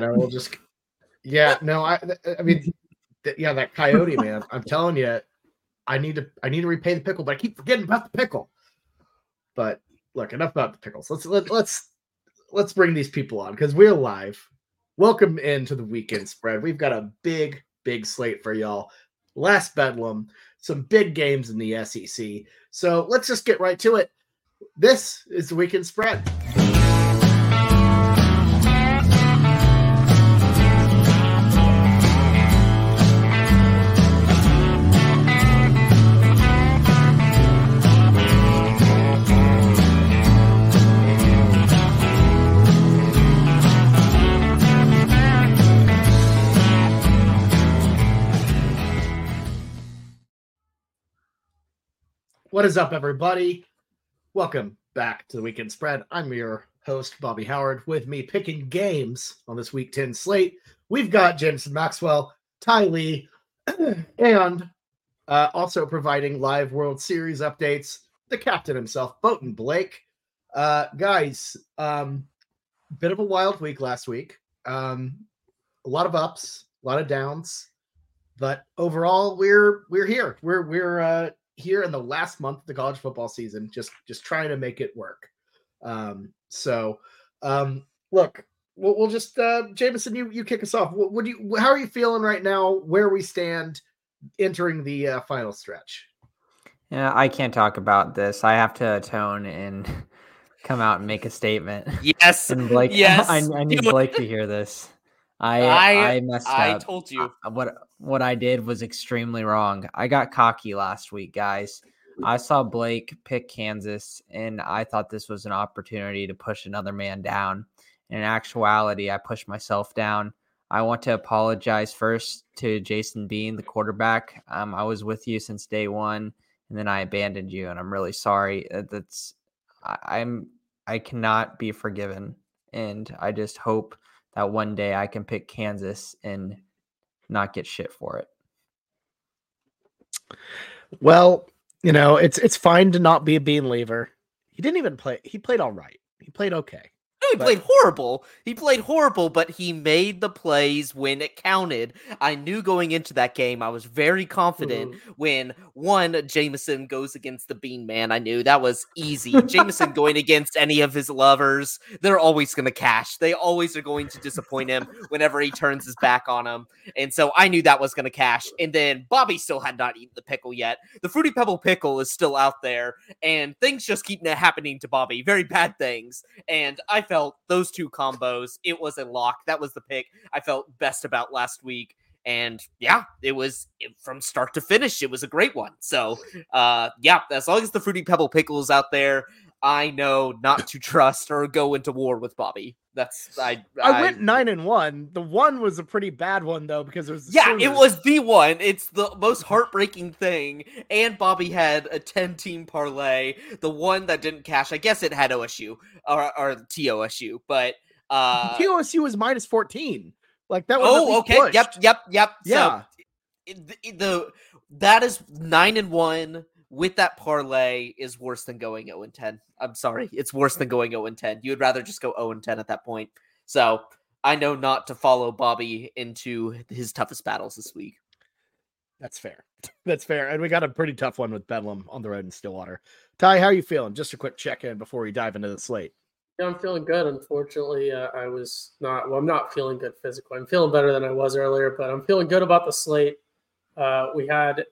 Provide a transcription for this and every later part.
know, we'll just yeah, no, I I mean yeah, that coyote man. I'm telling you, I need to I need to repay the pickle, but I keep forgetting about the pickle. But look, enough about the pickles. Let's let, let's let's bring these people on because we're live. Welcome into the weekend spread. We've got a big, big slate for y'all. Last Bedlam, some big games in the SEC. So let's just get right to it. This is the weekend spread. What is up, everybody? Welcome back to the Weekend Spread. I'm your host, Bobby Howard. With me picking games on this Week 10 slate, we've got Jameson Maxwell, Ty Lee, and uh, also providing live World Series updates, the captain himself, Boaton Blake. Uh, guys, um, bit of a wild week last week. Um, a lot of ups, a lot of downs, but overall, we're we're here. We're we're uh, here in the last month of the college football season, just just trying to make it work. Um, so, um, look, we'll, we'll just uh, Jameson, you you kick us off. What, what do you? How are you feeling right now? Where we stand entering the uh, final stretch? Yeah, I can't talk about this. I have to atone and come out and make a statement. Yes, and Blake, yes. I, I need Blake to hear this. I I, I messed I up. told you. What what I did was extremely wrong. I got cocky last week, guys. I saw Blake pick Kansas, and I thought this was an opportunity to push another man down. In actuality, I pushed myself down. I want to apologize first to Jason Bean, the quarterback. Um, I was with you since day one, and then I abandoned you, and I'm really sorry. Uh, That's I, I'm I cannot be forgiven, and I just hope that one day I can pick Kansas and not get shit for it. Well, you know, it's it's fine to not be a bean leaver. He didn't even play. He played all right. He played okay. No, he But- played horrible. He played horrible, but he made the plays when it counted. I knew going into that game, I was very confident Mm-hmm. when one Jameson goes against the Bean Man. I knew that was easy. Jameson going against any of his lovers, they're always going to cash. They always are going to disappoint him whenever he turns his back on him. And so I knew that was going to cash. And then Bobby still had not eaten the pickle yet. The Fruity Pebble pickle is still out there, and things just keep happening to Bobby. Very bad things. And I felt those two combos, it was a lock. That was the pick I felt best about last week. And yeah, it was it- from start to finish. It was a great one. So, uh, yeah, as long as the Fruity Pebble pickle is out there, I know not to trust or go into war with Bobby. That's I. I, went nine and one. The one was a pretty bad one though because it was Yeah, it was the one. It's the most heartbreaking thing. And Bobby had a 10 team parlay. The one that didn't cash, I guess it had OSU or, or TOSU, but uh TOSU was minus fourteen. Like that was. Oh, okay. Yep, pushed. yep, yep. Yeah. So the, the that is 9 and 1 with that parlay is worse than going 0 and 10. I'm sorry. It's worse than going 0 and 10. You would rather just go 0 and 10 at that point. So, I know not to follow Bobby into his toughest battles this week. That's fair. That's fair. And we got a pretty tough one with Bedlam on the road in Stillwater. Ty, how are you feeling? Just a quick check in before we dive into the slate. Yeah, I'm feeling good. Unfortunately, uh, I was not. Well, I'm not feeling good physically. I'm feeling better than I was earlier, but I'm feeling good about the slate. Uh, we had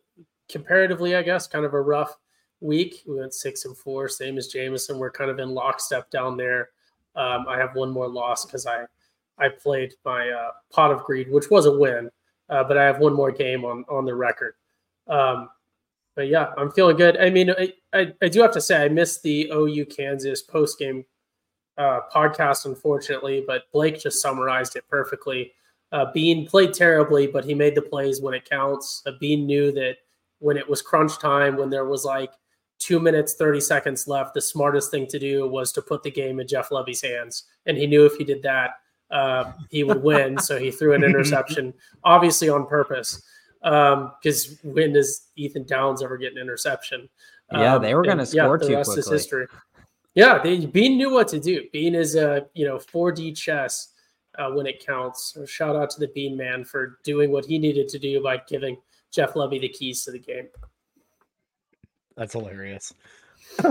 comparatively, I guess, kind of a rough week. We went six and four, same as Jameson. We're kind of in lockstep down there. Um, I have one more loss because I I played my uh, pot of greed, which was a win, uh, but I have one more game on on the record. Um, but yeah, I'm feeling good. I mean, I, I, I do have to say I missed the OU Kansas post game uh, podcast, unfortunately, but Blake just summarized it perfectly. Uh, Bean played terribly, but he made the plays when it counts. Uh, Bean knew that when it was crunch time, when there was like two minutes, 30 seconds left, the smartest thing to do was to put the game in Jeff Lebby's hands. And he knew if he did that, uh, he would win. so he threw an interception, obviously on purpose, because when does Ethan Downs ever get an interception? Yeah, Um, they were going to yeah, score the too rest is quickly. history. Yeah, they, Bean knew what to do. Bean is a you know 4D chess, uh, when it counts. So shout out to the Bean Man for doing what he needed to do by giving Jeff Lebby the keys to the game. That's hilarious.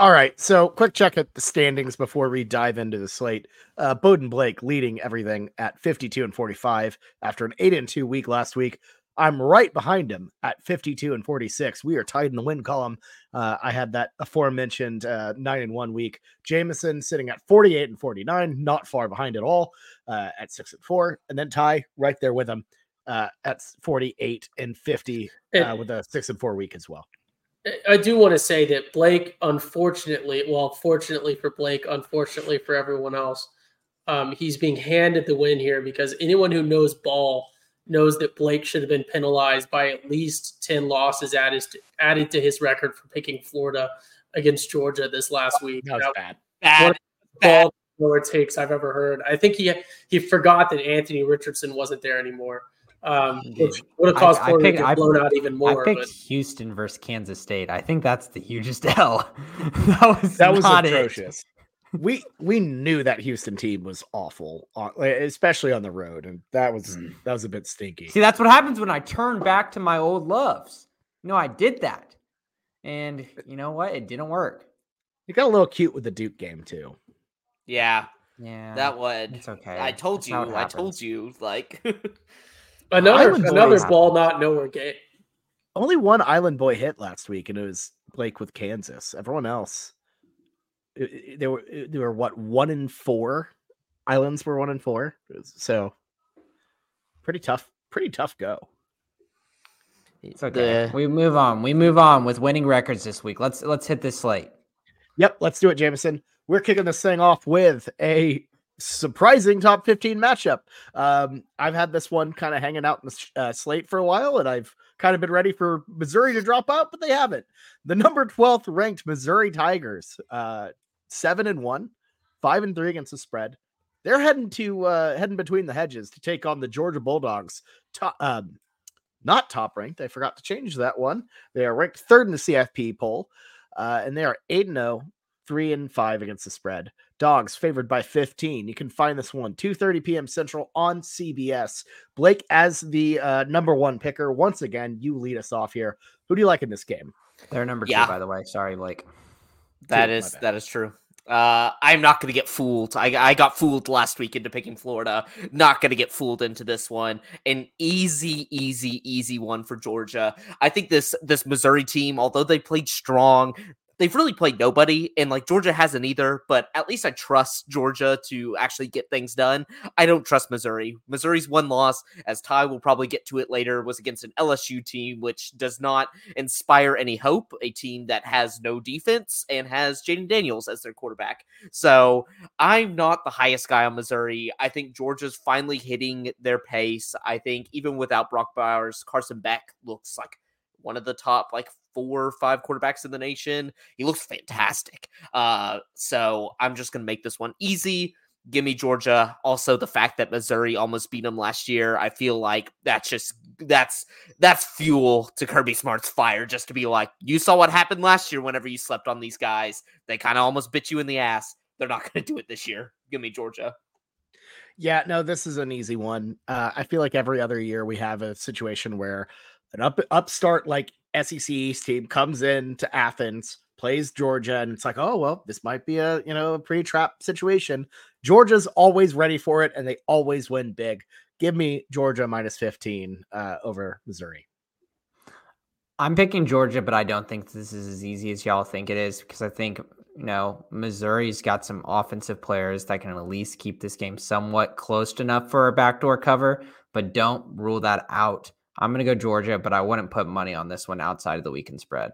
All right, so quick check at the standings before we dive into the slate. Uh, Bowden Blake leading everything at 52 and 45 after an 8 and 2 week last week. I'm right behind him at 52 and 46. We are tied in the win column. Uh, I had that aforementioned uh, 9 and 1 week. Jameson sitting at 48 and 49, not far behind at all uh, at 6 and 4. And then Ty right there with him uh, at 48 and 50 uh, with a 6 and 4 week as well. I do want to say that Blake, unfortunately, well, fortunately for Blake, unfortunately for everyone else, um, he's being handed the win here because anyone who knows ball knows that Blake should have been penalized by at least 10 losses added to, added to his record for picking Florida against Georgia this last week. That was That- bad. Bad. ball lower takes I've ever heard. I think he he forgot that Anthony Richardson wasn't there anymore, um, which would have I- caused I Florida picked- to get blown out even more. I picked But Houston versus Kansas State. I think that's the hugest L. that was That was not it. atrocious. we we knew that Houston team was awful, especially on the road, and that was Mm. that was a bit stinky. See, that's what happens when I turn back to my old loves. You know, I did that. And you know what? It didn't work. You got a little cute with the Duke game too. Yeah, Yeah. that would. It's okay. I told That's you. I told you. Like, another Island another boys- ball not nowhere game. Only one Island boy hit last week, and it was Blake with Kansas. Everyone else, i- i- they were i- they were what one in four. Islands were one in four, so pretty tough. Pretty tough go. It's okay. the- We move on. We move on with winning records this week. Let's let's hit this slate. Yep, let's do it, Jameson. We're kicking this thing off with a surprising top 15 matchup. Um, I've had this one kind of hanging out in the uh, slate for a while, and I've kind of been ready for Missouri to drop out, but they haven't. The number 12th ranked Missouri Tigers, uh, seven and one, five and three against the spread. They're heading to uh, heading between the hedges to take on the Georgia Bulldogs. Top, um, not top ranked. I forgot to change that one. They are ranked third in the CFP poll, uh, and they are eight and 0, three and five against the spread. Dogs favored by 15. You can find this one 2:30 p.m. Central on CBS. Blake as the uh, number one picker. Once again, you lead us off here. Who do you like in this game? They're number Yeah. two, by the way. Sorry, Blake. That two, is that is true. Uh, I'm not going to get fooled. I, I got fooled last week into picking Florida. Not going to get fooled into this one. An easy, easy, easy one for Georgia. I think this this Missouri team, although they played strong, they've really played nobody, and like Georgia hasn't either. But at least I trust Georgia to actually get things done. I don't trust Missouri. Missouri's one loss, as Ty will probably get to it later, was against an LSU team which does not inspire any hope. A team that has no defense and has Jayden Daniels as their quarterback. So I'm not the highest guy on Missouri. I think Georgia's finally hitting their pace. I think even without Brock Bowers, Carson Beck looks like one of the top like four or five quarterbacks in the nation. He looks fantastic. Uh, so I'm just gonna make this one easy. Give me Georgia. Also, the fact that Missouri almost beat them last year, I feel like that's just that's that's fuel to Kirby Smart's fire. Just to be like, you saw what happened last year. Whenever you slept on these guys, they kind of almost bit you in the ass. They're not going to do it this year. Give me Georgia. Yeah, no, this is an easy one. Uh, I feel like every other year we have a situation where an up upstart like SEC East team comes in to Athens, plays Georgia, and it's like, oh well, this might be a you know a pre-trap situation. Georgia's always ready for it, and they always win big. Give me Georgia minus 15 uh, over Missouri. I'm picking Georgia, but I don't think this is as easy as y'all think it is because I think, you know, Missouri's got some offensive players that can at least keep this game somewhat close enough for a backdoor cover, but don't rule that out. I'm going to go Georgia, but I wouldn't put money on this one outside of the weekend spread.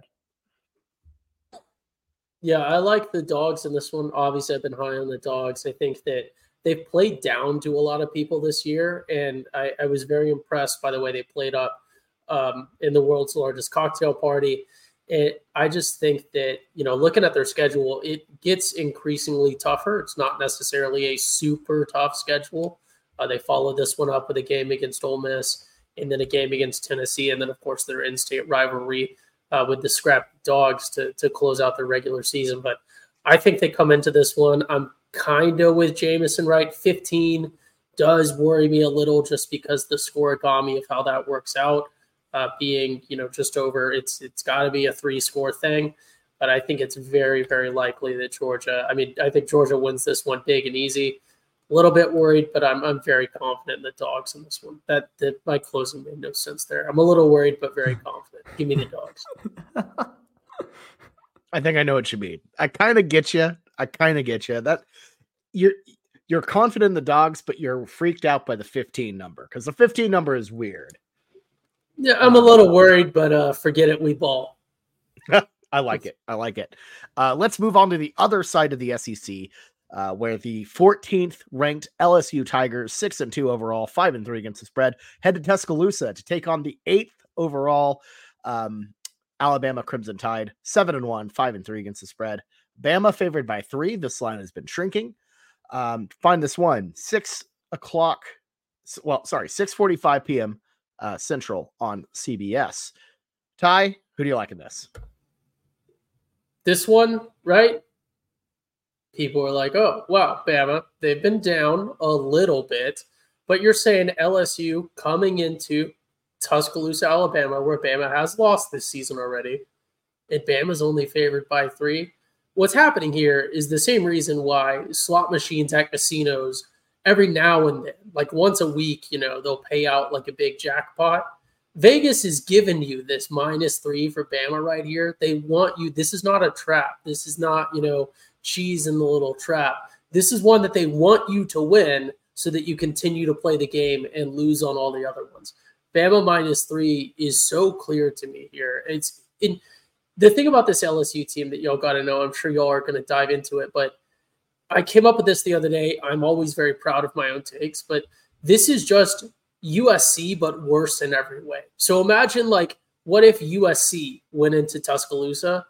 Yeah, I like the dogs in this one. Obviously, I've been high on the dogs. I think that they've played down to a lot of people this year, and I, I was very impressed by the way they played up um, in the world's largest cocktail party. It, I just think that you know, looking at their schedule, it gets increasingly tougher. It's not necessarily a super tough schedule. Uh, they follow this one up with a game against Ole Miss, and then a game against Tennessee, and then of course their in-state rivalry uh, with the scrap dogs to to close out their regular season. But I think they come into this one. I'm kind of with Jameson, right? 15 does worry me a little just because the scorigami of how that works out, uh, being you know just over it's it's got to be a three score thing. But I think it's very very likely that Georgia. I mean, I think Georgia wins this one big and easy. A little bit worried, but I'm I'm very confident in the dogs in this one. That that my closing made no sense there. I'm a little worried, but very confident. Give me the dogs. I think I know what you mean. I kind of get you. I kind of get you. That you're you're confident in the dogs, but you're freaked out by the 15 number because the 15 number is weird. Yeah, I'm a little worried, but uh forget it. We ball. I like it. I like it. Uh, let's move on to the other side of the SEC, uh, where the 14th ranked LSU Tigers, six and two overall, five and three against the spread, head to Tuscaloosa to take on the eighth overall um, Alabama Crimson Tide, seven and one, five and three against the spread. Bama favored by three. This line has been shrinking. Um, find this one six o'clock. Well, sorry, six forty-five p.m. Uh, Central on CBS. Ty, who do you like in this? This one, right? People are like, "Oh, wow, Bama, they've been down a little bit." But you're saying LSU coming into Tuscaloosa, Alabama, where Bama has lost this season already, and Bama's only favored by three. What's happening here is the same reason why slot machines at casinos every now and then, like once a week, you know, they'll pay out like a big jackpot. Vegas is giving you this minus three for Bama right here. They want you. This is not a trap. This is not, you know, cheese in the little trap. This is one that they want you to win so that you continue to play the game and lose on all the other ones. Bama minus three is so clear to me here. It's in the thing about this LSU team that y'all got to know. I'm sure y'all are going to dive into it, but I came up with this the other day. I'm always very proud of my own takes, but this is just USC, but worse in every way. So imagine like, what if USC went into Tuscaloosa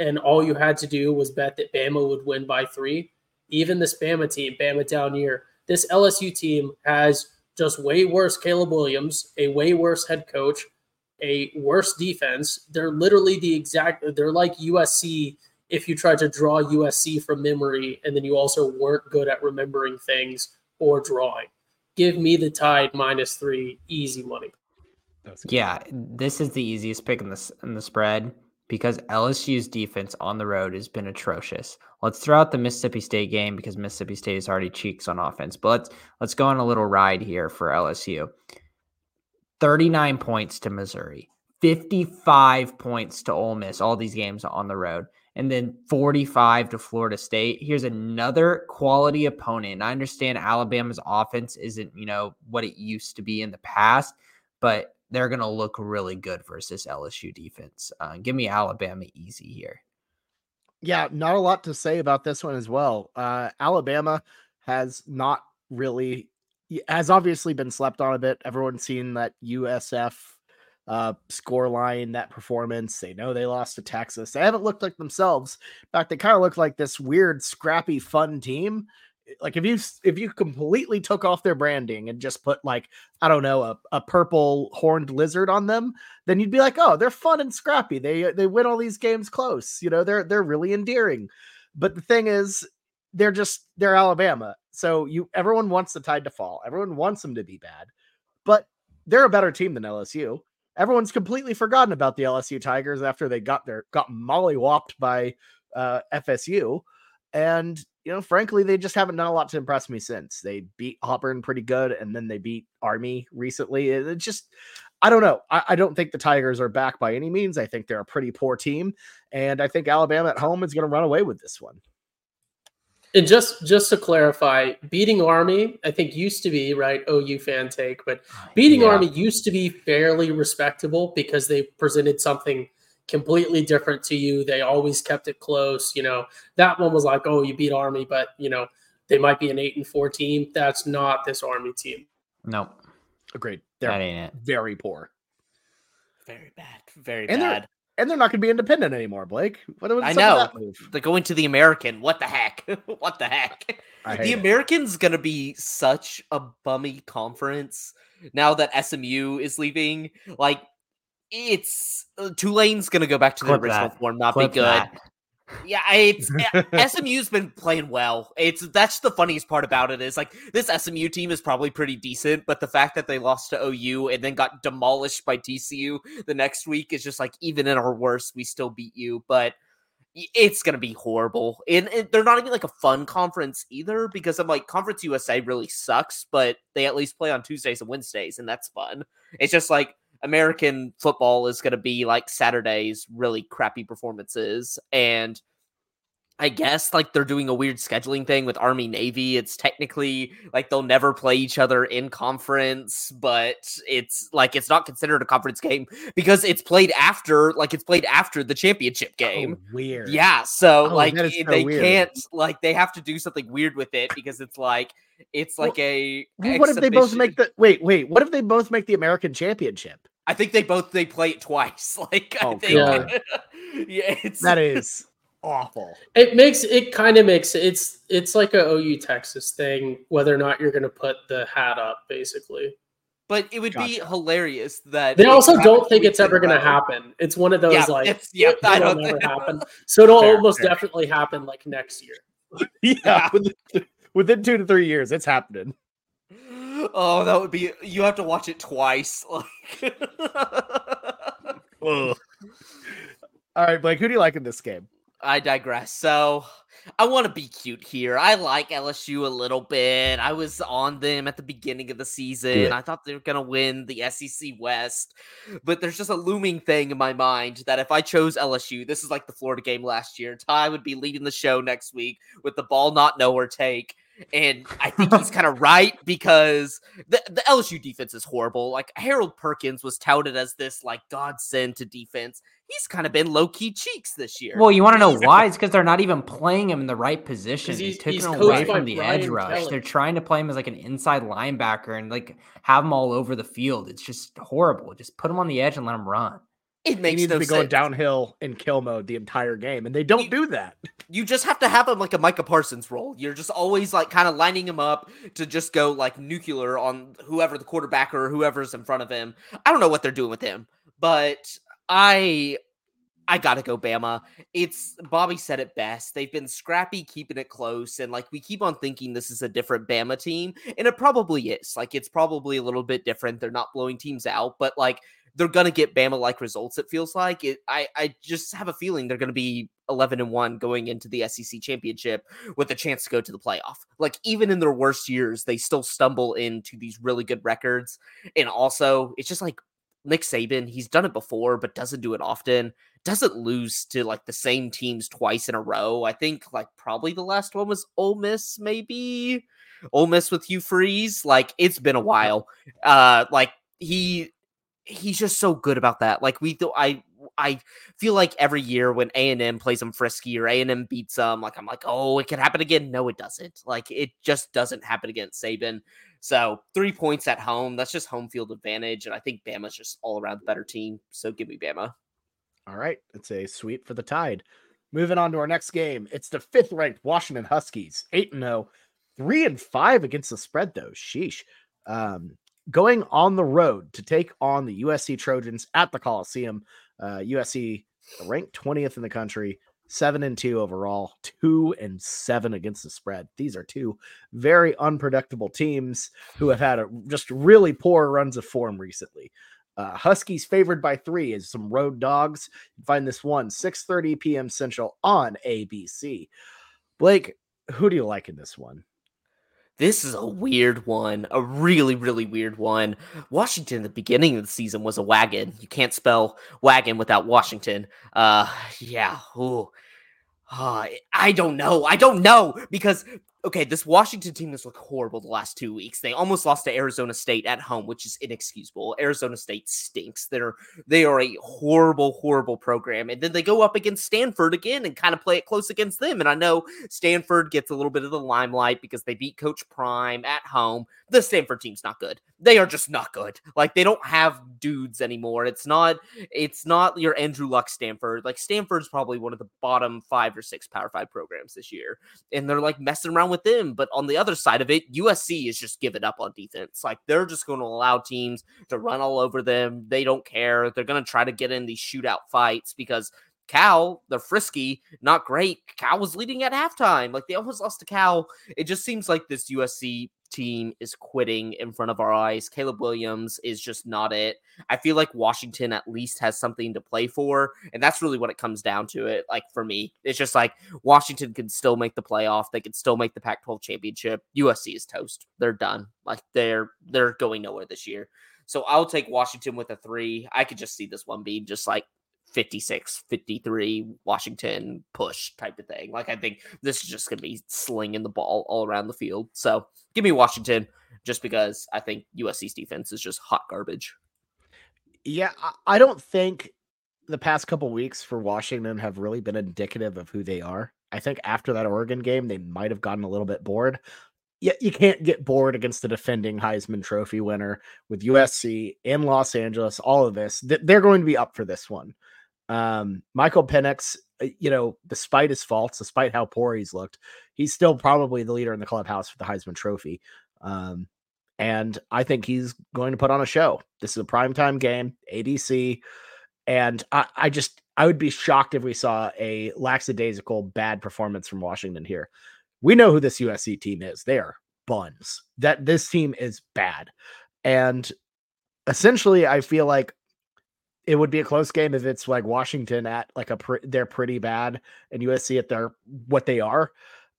and all you had to do was bet that Bama would win by three? Even this Bama team, Bama down year, this LSU team has just way worse Caleb Williams, a way worse head coach, a worse defense. They're literally the exact, they're like USC if you try to draw USC from memory and then you also weren't good at remembering things or drawing. Give me the tide minus three, easy money. Yeah, this is the easiest pick in the in the spread because LSU's defense on the road has been atrocious. Let's throw out the Mississippi State game because Mississippi State is already cheeks on offense. But let's let's go on a little ride here for LSU. 39 points to Missouri, 55 points to Ole Miss, all these games on the road, and then 45 to Florida State. Here's another quality opponent. And I understand Alabama's offense isn't, you know, what it used to be in the past, but they're going to look really good versus LSU defense. Uh, give me Alabama easy here. Yeah, not a lot to say about this one as well. Uh, Alabama has not really has obviously been slept on a bit. Everyone's seen that USF uh, score line, that performance. They know they lost to Texas. They haven't looked like themselves. In fact, they kind of look like this weird, scrappy, fun team like if you if you completely took off their branding and just put like I don't know a, a purple horned lizard on them, then you'd be like, oh, they're fun and scrappy. They they win all these games close. You know, they're they're really endearing. But the thing is, they're just they're Alabama. So you everyone wants the tide to fall. Everyone wants them to be bad, but they're a better team than LSU. Everyone's completely forgotten about the LSU Tigers after they got their got mollywopped by uh, FSU. And you know, frankly, they just haven't done a lot to impress me since. They beat Auburn pretty good, and then they beat Army recently. It, just, I don't know. I, I, don't think the Tigers are back by any means. I think they're a pretty poor team, and I think Alabama at home is going to run away with this one. And just just to clarify, beating Army, I think used to be right. OU fan take, but beating yeah. Army used to be fairly respectable because they presented something completely different to you. They always kept it close. You know, that one was like, oh, you beat Army, but you know, they might be an eight and four team. That's not this Army team. Nope. Agreed. They're that ain't it. very poor. Very bad. Very and bad. They're, and they're not going to be independent anymore, Blake. What, I know. They're going to the American. What the heck? what the heck? The American's going to be such a bummy conference now that SMU is leaving. Like, it's uh, Tulane's going to go back to Clip the original that. form, not Clip be good. That. Yeah, it's SMU's been playing well. It's that's the funniest part about it is like this SMU team is probably pretty decent, but the fact that they lost to OU and then got demolished by TCU the next week is just like even in our worst, we still beat you. But it's gonna be horrible. And, and, they're not even like a fun conference either because I'm like Conference USA really sucks, but they at least play on Tuesdays and Wednesdays, and that's fun. It's just like American football is gonna be like Saturday's really crappy performances, and I guess like they're doing a weird scheduling thing with Army Navy. It's technically like they'll never play each other in conference, but it's like it's not considered a conference game because it's played after like it's played after the championship oh, game. Oh, weird. Yeah, so Oh, like that is it- so they weird. can't like they have to do something weird with it because it's like it's Well, like a Well, What if they both make the wait? Wait. What if they both make the American Championship? I think they both they play it twice. Like I Oh, think God. yeah, it's That is awful. It makes it kind of makes it's it's like a OU Texas thing, whether or not you're going to put the hat up, basically. but it would be hilarious that They also don't think it's ever going to happen. It's one of those Yeah, like it's- yeah, I it'll don't never think- happen. So it'll Fair, almost fair. definitely happen like next year. Yeah. Within, within two to three years, it's happening. Oh, that would be you have to watch it twice. Like All right, Blake. Who do you like in this game? I digress. So I want to be cute here. I like LSU a little bit. I was on them at the beginning of the season. I thought they were going to win the SEC West. But there's just a looming thing in my mind that if I chose LSU, this is like the Florida game last year. Ty would be leading the show next week with the ball not nowhere take. And I think he's kind of right because the, the LSU defense is horrible. Like Harold Perkins was touted as this like godsend to defense. He's kind of been low key cheeks this year. Well, you want to know He's- why? It's because they're not even playing him in the right position. They he's- took he's him away from the edge rush. Kelly. They're trying to play him as like an inside linebacker and like have him all over the field. It's just horrible. Just put him on the edge and let him run. It They makes need no to be going sense. downhill in kill mode the entire game, and they don't You- do that. You just have to have him like a Micah Parsons role. You're just always like kind of lining him up to just go like nuclear on whoever the quarterback or whoever's in front of him. I don't know what they're doing with him, but I I gotta go Bama. It's Bobby said it best. They've been scrappy, keeping it close, and like we keep on thinking this is a different Bama team, and it probably is. Like it's probably a little bit different. They're not blowing teams out, but like they're gonna get Bama like results. It feels like it. I I just have a feeling they're gonna be eleven and one going into the SEC championship with a chance to go to the playoff. Like even in their worst years, they still stumble into these really good records. And also, it's just like Nick Saban. He's done it before, but doesn't do it often. Doesn't lose to like the same teams twice in a row. I think like probably the last one was Ole Miss, maybe Ole Miss with Hugh Freeze. Like it's been a while. Uh, like he he's just so good about that. Like we, I, I feel like every year when A and M plays them frisky or A and M beats them, like I'm like, oh, it can happen again. No, it doesn't. Like it just doesn't happen against Saban. So three points at home, that's just home field advantage, and I think Bama's just all around the better team. So give me Bama. All right, it's a sweep for the Tide. Moving on to our next game, it's the fifth ranked Washington Huskies, eight and zero, three and five against the spread though. Sheesh. Um, going on the road to take on the USC Trojans at the Coliseum. Uh, USC ranked twentieth in the country, seven and two overall, two and seven against the spread. These are two very unpredictable teams who have had a, just really poor runs of form recently. Uh, Huskies favored by three is some road dogs. Find this one 6:30 p.m. Central on ABC. Blake, who do you like in this one? This is a weird one, a really, really weird one. Washington at the beginning of the season was a wagon. You can't spell wagon without Washington. Uh, yeah. Ooh. Uh, I don't know. I don't know because okay, this Washington team has looked horrible the last two weeks. They almost lost to Arizona State at home, which is inexcusable. Arizona State stinks. They're they are a horrible, horrible program. And then they go up against Stanford again and kind of play it close against them. And I know Stanford gets a little bit of the limelight because they beat Coach Prime at home. The Stanford team's not good. They are just not good. Like they don't have dudes anymore. It's not it's not your Andrew Luck Stanford. Like Stanford's probably one of the bottom five or six Power Five programs this year. And they're like messing around with them. But on the other side of it, USC is just giving up on defense. Like they're just going to allow teams to run all over them. They don't care. They're going to try to get in these shootout fights because Cal, they're frisky, not great. Cal was leading at halftime. Like they almost lost to Cal. It just seems like this USC team is quitting in front of our eyes. Caleb Williams is just not it. I feel like Washington at least has something to play for, and that's really what it comes down to. It like for me, it's just like Washington can still make the playoff. They can still make the Pac-12 championship. USC is toast. They're done. Like they're they're going nowhere this year. So I'll take Washington with a three. I could just see this one being just like 56, 53, Washington push type of thing. Like I think this is just going to be slinging the ball all around the field. So give me Washington just because I think USC's defense is just hot garbage. Yeah, I don't think the past couple weeks for Washington have really been indicative of who they are. I think after that Oregon game, they might have gotten a little bit bored yeah, you can't get bored against the defending Heisman Trophy winner with USC in Los Angeles. All of this, they're going to be up for this one. Um, Michael Penix, uh, you know, despite his faults, despite how poor he's looked, he's still probably the leader in the clubhouse for the Heisman Trophy. Um, and I think he's going to put on a show. This is a primetime game, ABC, and I, I just I would be shocked if we saw a lackadaisical bad performance from Washington here we know who this USC team is. They are buns. That this team is bad. And essentially, I feel like it would be a close game if it's like Washington at like a pre- they're pretty bad and USC at their what they are.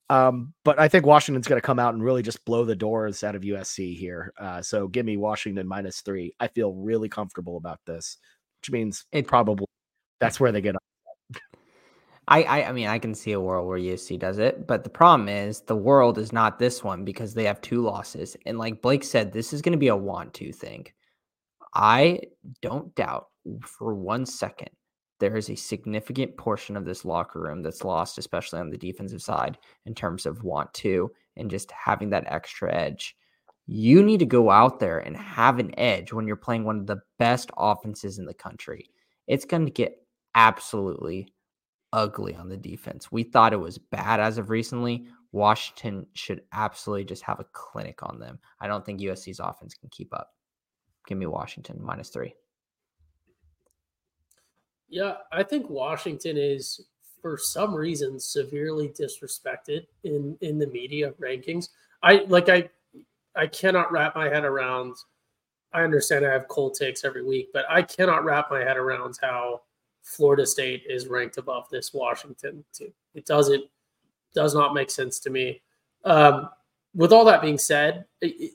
Um, but I think Washington's going to come out and really just blow the doors out of USC here. Uh, so give me Washington minus three. I feel really comfortable about this, which means it probably that's where they get I, I, I mean, I can see a world where USC does it, but the problem is the world is not this one because they have two losses. And like Blake said, this is going to be a want to thing. I don't doubt for one second there is a significant portion of this locker room that's lost, especially on the defensive side, in terms of want to and just having that extra edge. You need to go out there and have an edge when you're playing one of the best offenses in the country. It's going to get absolutely ugly on the defense. We thought it was bad as of recently. Washington should absolutely just have a clinic on them. I don't think USC's offense can keep up. Give me Washington minus three. Yeah, I think Washington is for some reason severely disrespected in in the media rankings. I like I I cannot wrap my head around I understand I have cold takes every week, but I cannot wrap my head around how Florida State is ranked above this Washington team. It doesn't does not make sense to me. Um, with all that being said,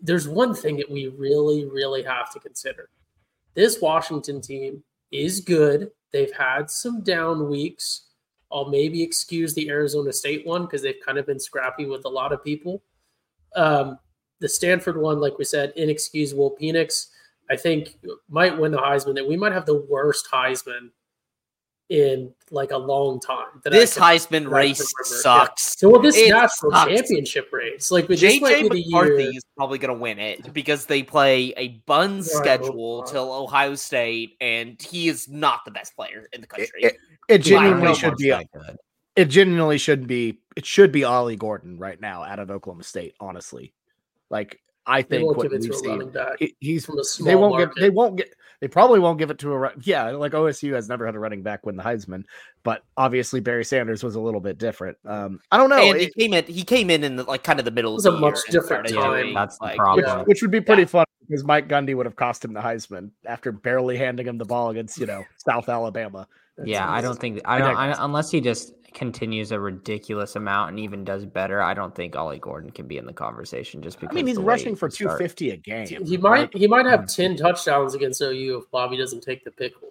there's one thing that we really, really have to consider. This Washington team is good. They've had some down weeks. I'll maybe excuse the Arizona State one because they've kind of been scrappy with a lot of people. Um, the Stanford one, like we said, inexcusable. Penix, I think, might win the Heisman. That we might have the worst Heisman in like a long time. this Heisman race sucks. Yeah. So well, this it national sucks. championship race, like with JJ McCarthy year... is probably going to win it because they play a bun right, schedule till Ohio State, and he is not the best player in the country. It, it, it genuinely should be. It genuinely should be. It should be Ollie Gordon right now out of Oklahoma State. Honestly, like I think what we've seen, he's they won't market. get they won't get they probably won't give it to a yeah like OSU has never had a running back win the Heisman, but obviously Barry Sanders was a little bit different. Um, I don't know. And he came in he came in in the, like kind of the middle. It was of a much different time. That's the problem. Which, which, would be pretty yeah. fun because Mike Gundy would have cost him the Heisman after barely handing him the ball against you know South Alabama. That's yeah, amazing. I don't think I don't I, unless he just continues a ridiculous amount and even does better. I don't think Ollie Gordon can be in the conversation just because. I mean, he's rushing for two fifty a game. He might he might have ten touchdowns against OU if Bobby doesn't take the pickle.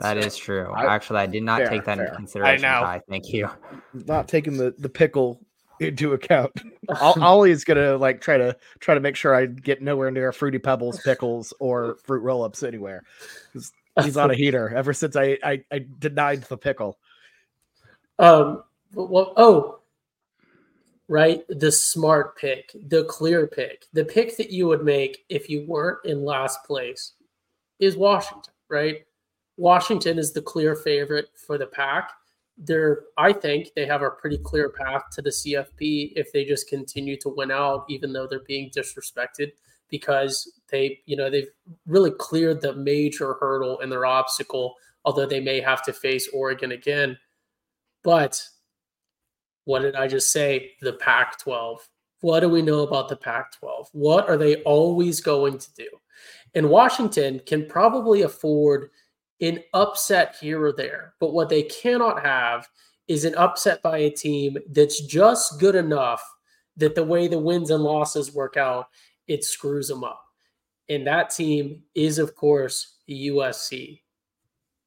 That so, is true. I, Actually, I did not fair, take that fair. into consideration. I know. Thank you. Not taking the the pickle into account. Ollie is gonna like try to try to make sure I get nowhere near fruity pebbles, pickles, or fruit roll-ups anywhere. He's on a heater ever since I, I I denied the pickle. Um, well, oh, right. The smart pick, the clear pick, the pick that you would make if you weren't in last place is Washington, right? Washington is the clear favorite for the pack. They're, I think they have a pretty clear path to the CFP if they just continue to win out, even though they're being disrespected because they, you know, they've really cleared the major hurdle and their obstacle although they may have to face Oregon again. But what did I just say? The Pac 12. What do we know about the Pac 12? What are they always going to do? And Washington can probably afford an upset here or there, but what they cannot have is an upset by a team that's just good enough that the way the wins and losses work out, it screws them up. And that team is, of course, USC.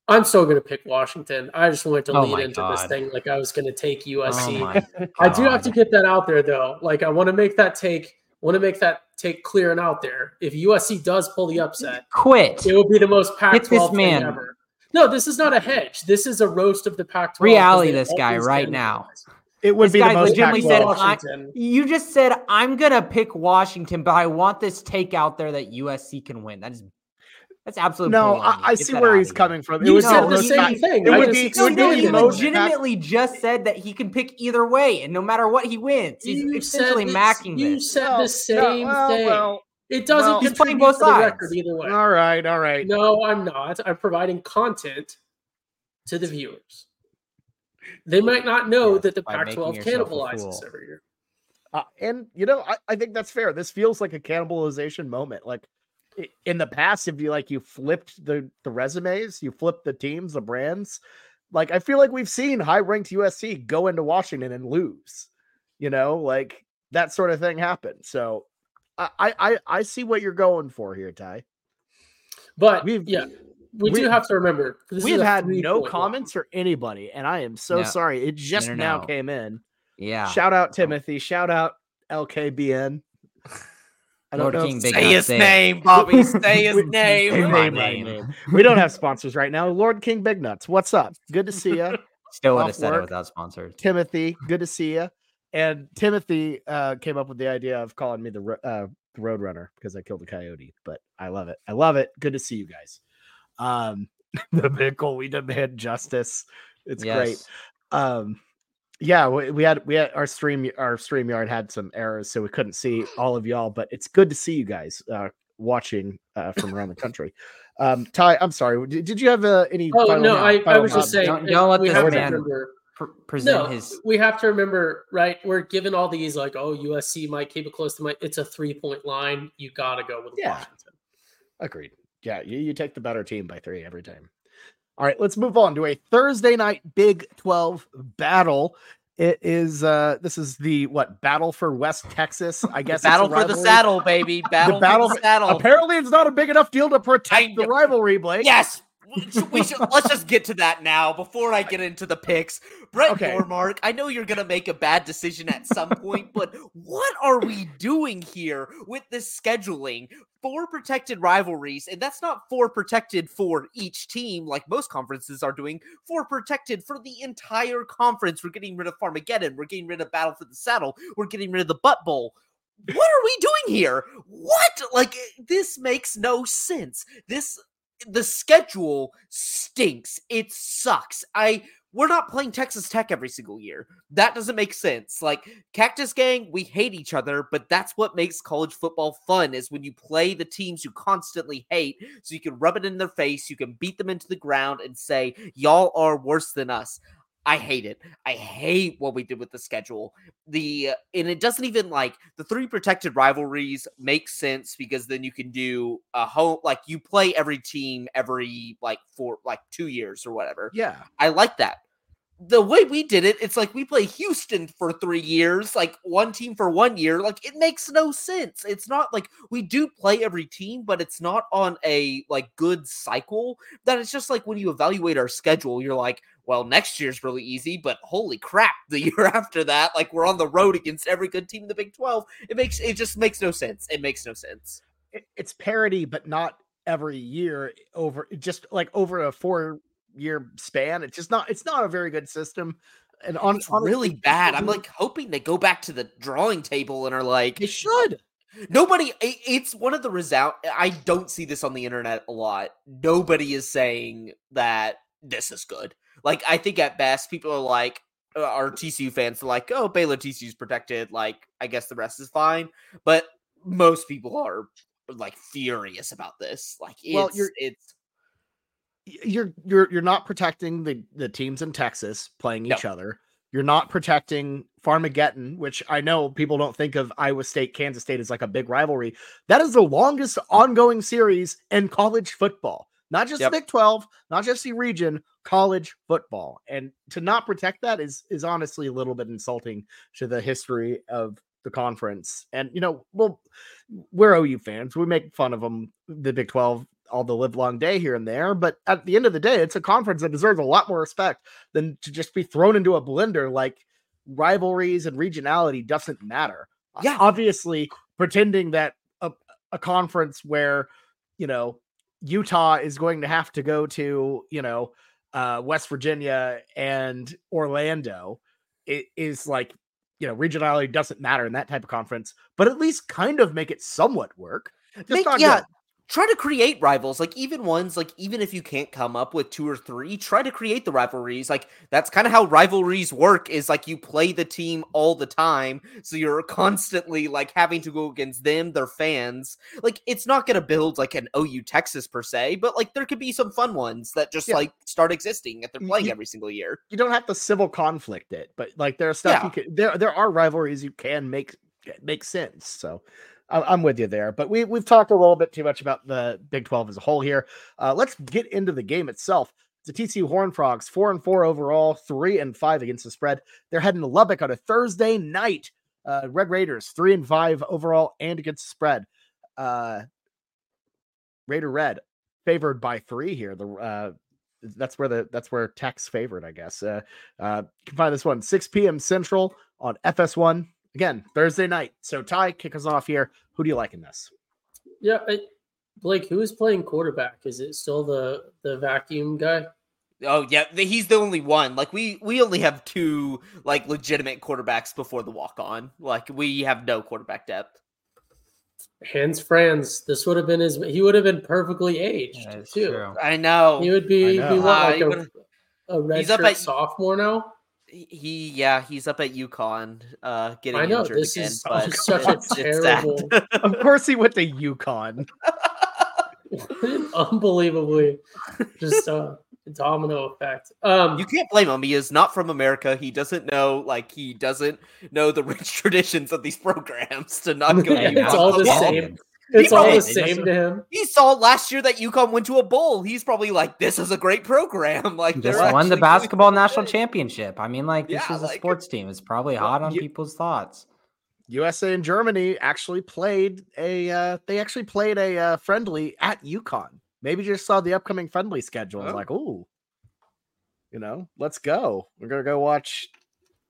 I'm still going to pick Washington. I just wanted to Oh lead my into this thing like I was going to take Oh USC. my I do have to get that out there though. Like I want to make that take, want to make that take clear and out there. If USC does pull the upset, quit. it will be the most Hit Pac-12 this thing man. ever. No, this is not a hedge. This is a roast of the Pac-12. 'cause Reality this guy right now. it. It would This be guy the most legitimately said, I- Washington. You just said I'm gonna pick Washington, but I want this take out there that USC can win. That is that's absolutely No. I, I see where he's coming from. It You would be said the the same Pac- thing. It I would just be. It No, would explained be no, the he it. most legitimately just said that he can pick either way, and no matter what, he wins. He's You essentially said this- macking You this. said No, the same no, well, thing. well, it doesn't well- playing contribute both to the sides. record either way. all right, all right. No, I'm not. I'm providing content to the viewers. They might not know Yes, that the by Pac-12 cannibalizes every year. Uh, and you know, I, I think that's fair. This feels like a cannibalization moment. Like i- in the past, if you like you flipped the the resumes, you flipped the teams, the brands. Like I feel like we've seen high ranked USC go into Washington and lose. You know, like that sort of thing happen. So I I I, I see what you're going for here, Ty. But We've- yeah, we do have to remember We've had no three-point comments or anybody, and I am so No. sorry. It just now no. came in. Yeah. Shout out Timothy. Shout out LKBN. I Lord know King Big Say Nuts, his say it. name, Bobby. Say his name. Say my my name. name. we don't have sponsors right now. Lord King Big Nuts, what's up? Good to see you. Still would off have said work. it without sponsors. Timothy, good to see you. And Timothy uh, came up with the idea of calling me the ro- uh, the Road Runner because I killed a coyote. But I love it. I love it. Good to see you guys. Um, the Mickle, we demand justice. It's great. Um, yeah, we, we had we had our stream our StreamYard had some errors, so we couldn't see all of y'all. But it's good to see you guys uh, watching uh, from around the country. Um, Ty, I'm sorry. Did, did you have uh, any? Oh final- no, I, I was just saying. Don't- don't let we this have to man remember- Pr- present no, his we have to remember, right? We're given all these like, oh, USC might keep it close to my. It's a three-point line. You gotta go with Yeah. Washington. Agreed. Yeah, you, you take the better team by three every time. All right, let's move on to a Thursday night Big 12 battle. It is uh this is the what battle for West Texas, I guess. it's Battle for the saddle, baby. Battle, battle for for- the saddle. Apparently, it's not a big enough deal to protect the rivalry, Blake. Yes. We should, let's just get to that now before I get into the picks. Brett Okay. Yormark, I know you're gonna make a bad decision at some point, but what are we doing here with this scheduling? Four protected rivalries, and that's not four protected for each team like most conferences are doing. Four protected for the entire conference. We're getting rid of Farmageddon. We're getting rid of Battle for the Saddle. We're getting rid of the Butt Bowl. What are we doing here? What? Like this makes no sense. This the schedule stinks. It sucks. I we're not playing Texas Tech every single year. That doesn't make sense. Like Cactus Gang, we hate each other, but that's what makes college football fun is when you play the teams you constantly hate so you can rub it in their face, you can beat them into the ground and say y'all are worse than us. I hate it. I hate what we did with the schedule. The and it doesn't even like the three protected rivalries make sense because then you can do a whole like you play every team every like for like two years or whatever. Yeah. I like that. The way we did it, it's like we play Houston for three years, like one team for one year. Like it makes no sense. It's not like we do play every team, but it's not on a like good cycle. That it's just like when you evaluate our schedule, you're like, well, next year's really easy, but holy crap, the year after that, like we're on the road against every good team in the Big 12. It makes it just makes no sense. It makes no sense. It's parody, but not every year over just like over a four year span. It's just not it's not a very good system. And on It's really bad. I'm like hoping they go back to the drawing table and are like, they should. Nobody, it's one of the resound. I don't see this on the internet a lot. Nobody is saying that this is good. Like, I think at best, people are like, uh, our TCU fans are like, oh, Baylor TCU's protected. Like, I guess the rest is fine. But most people are like furious about this. Like, it's, Well, you're- it's, you're you're you're not protecting the the teams in Texas playing each No. other. You're not protecting Farmageddon, which I know people don't think of Iowa State, Kansas State as like a big rivalry. That is the longest ongoing series in college football. Not just Yep. Big 12, not just the region, college football. And to not protect that is is honestly a little bit insulting to the history of the conference. And you know, well, we're OU fans. We make fun of them, the Big 12, all the live long day here and there. But at the end of the day, it's a conference that deserves a lot more respect than to just be thrown into a blender like rivalries and regionality doesn't matter. Yeah. Obviously, pretending that a, a conference where, you know, Utah is going to have to go to, you know, uh, West Virginia and Orlando it is like, you know, regionality doesn't matter in that type of conference, but at least kind of make it somewhat work. Just Make- not yeah, good. Try to create rivals like even ones like even if you can't come up with two or three try to create the rivalries like that's kind of how rivalries work is like you play the team all the time so you're constantly like having to go against them their fans like it's not going to build like an OU Texas per se but like there could be some fun ones that just Yeah. like start existing if they're playing you- every single year you don't have to civil conflict it, but like there are stuff you can there there are rivalries you can make make sense. So I'm with you there. But we we've talked a little bit too much about the Big 12 as a whole here. Uh, let's get into the game itself. The TCU Horn Frogs, four and four overall, three and five against the spread. They're heading to Lubbock on a Thursday night. Uh, Red Raiders, three and five overall and against the spread. Uh, Raider Red favored by three here. The uh, that's where the that's where Tech's favored, I guess. Uh, uh, you can find this one 6 p.m. Central on FS1 again Thursday night. So Ty, kick us off here. Who do you like in this? Yeah, I, Blake, who is playing quarterback? Is it still the the vacuum guy? oh yeah he's the only one like we we only have two like legitimate quarterbacks before the walk on like we have no quarterback depth Hans Franz. This would have been his. He would have been perfectly aged That is too. true. I know He would be, I be know. what, Uh, like he a, would've- a red He's up shirt at- sophomore now. He yeah, he's up at UConn, uh, getting I know injured this again. is but such a it's- it's terrible, Of course, he went to UConn. unbelievably, just a domino effect. Um, you can't blame him. He is not from America. He doesn't know, like, he doesn't know the rich traditions of these programs to not go. Yeah, it's all the same. It's all probably- the same to him. He saw last year that UConn went to a bowl. He's probably like, "This is a great program." Like, Just they're won the basketball national good. championship. I mean, like this Yeah, is a like- sports team. It's probably Well, hot on you- people's thoughts. USA and Germany actually played a. Uh, they actually played a uh, friendly at UConn. Maybe just saw the upcoming friendly schedule. and was Oh. like, ooh, you know, let's go. We're gonna go watch.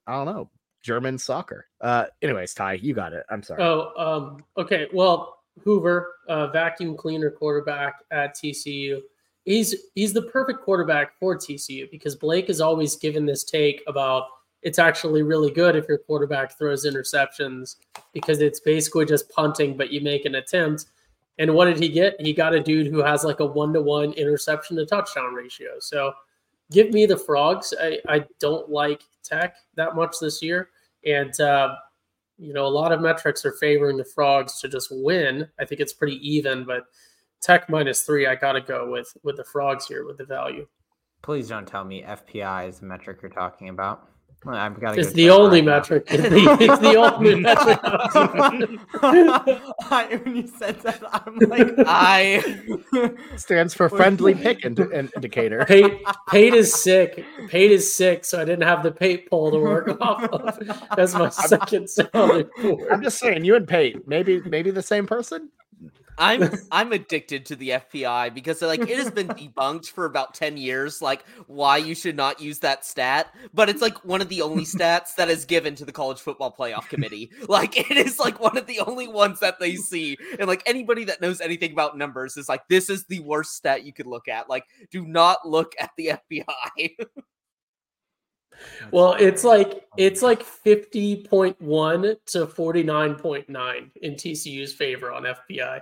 I don't know German soccer. Uh, anyways, Ty, you got it. I'm sorry. Oh, um, okay. Well, Hoover, uh, vacuum cleaner quarterback at TCU. He's he's the perfect quarterback for TCU because Blake has always given this take about it's actually really good if your quarterback throws interceptions because it's basically just punting, but you make an attempt. And what did he get? He got a dude who has like a one to one interception to touchdown ratio. So give me the frogs. I, I don't like Tech that much this year. And uh, you know, a lot of metrics are favoring the frogs to just win. I think it's pretty even, but Tech minus three, I gotta go with with the frogs here with the value. Please don't tell me FPI is the metric you're talking about. Well, I've got to. It's the only metric. It's the, it's the only metric. I, when you said that, I'm like, I Stands for friendly pick ind- indicator. Pate, Pate is sick. Pate is sick, so I didn't have the Pate poll to work off of. That's my second sounding I'm just saying, you and Pate, maybe maybe the same person. I'm I'm addicted to the FPI because like it has been debunked for about 10 years like why you should not use that stat but it's like one of the only stats that is given to the college football playoff committee. Like it is like one of the only ones that they see and like anybody that knows anything about numbers is like this is the worst stat you could look at. Like do not look at the FPI Well, it's like it's like fifty point one to forty nine point nine in TCU's favor on FPI.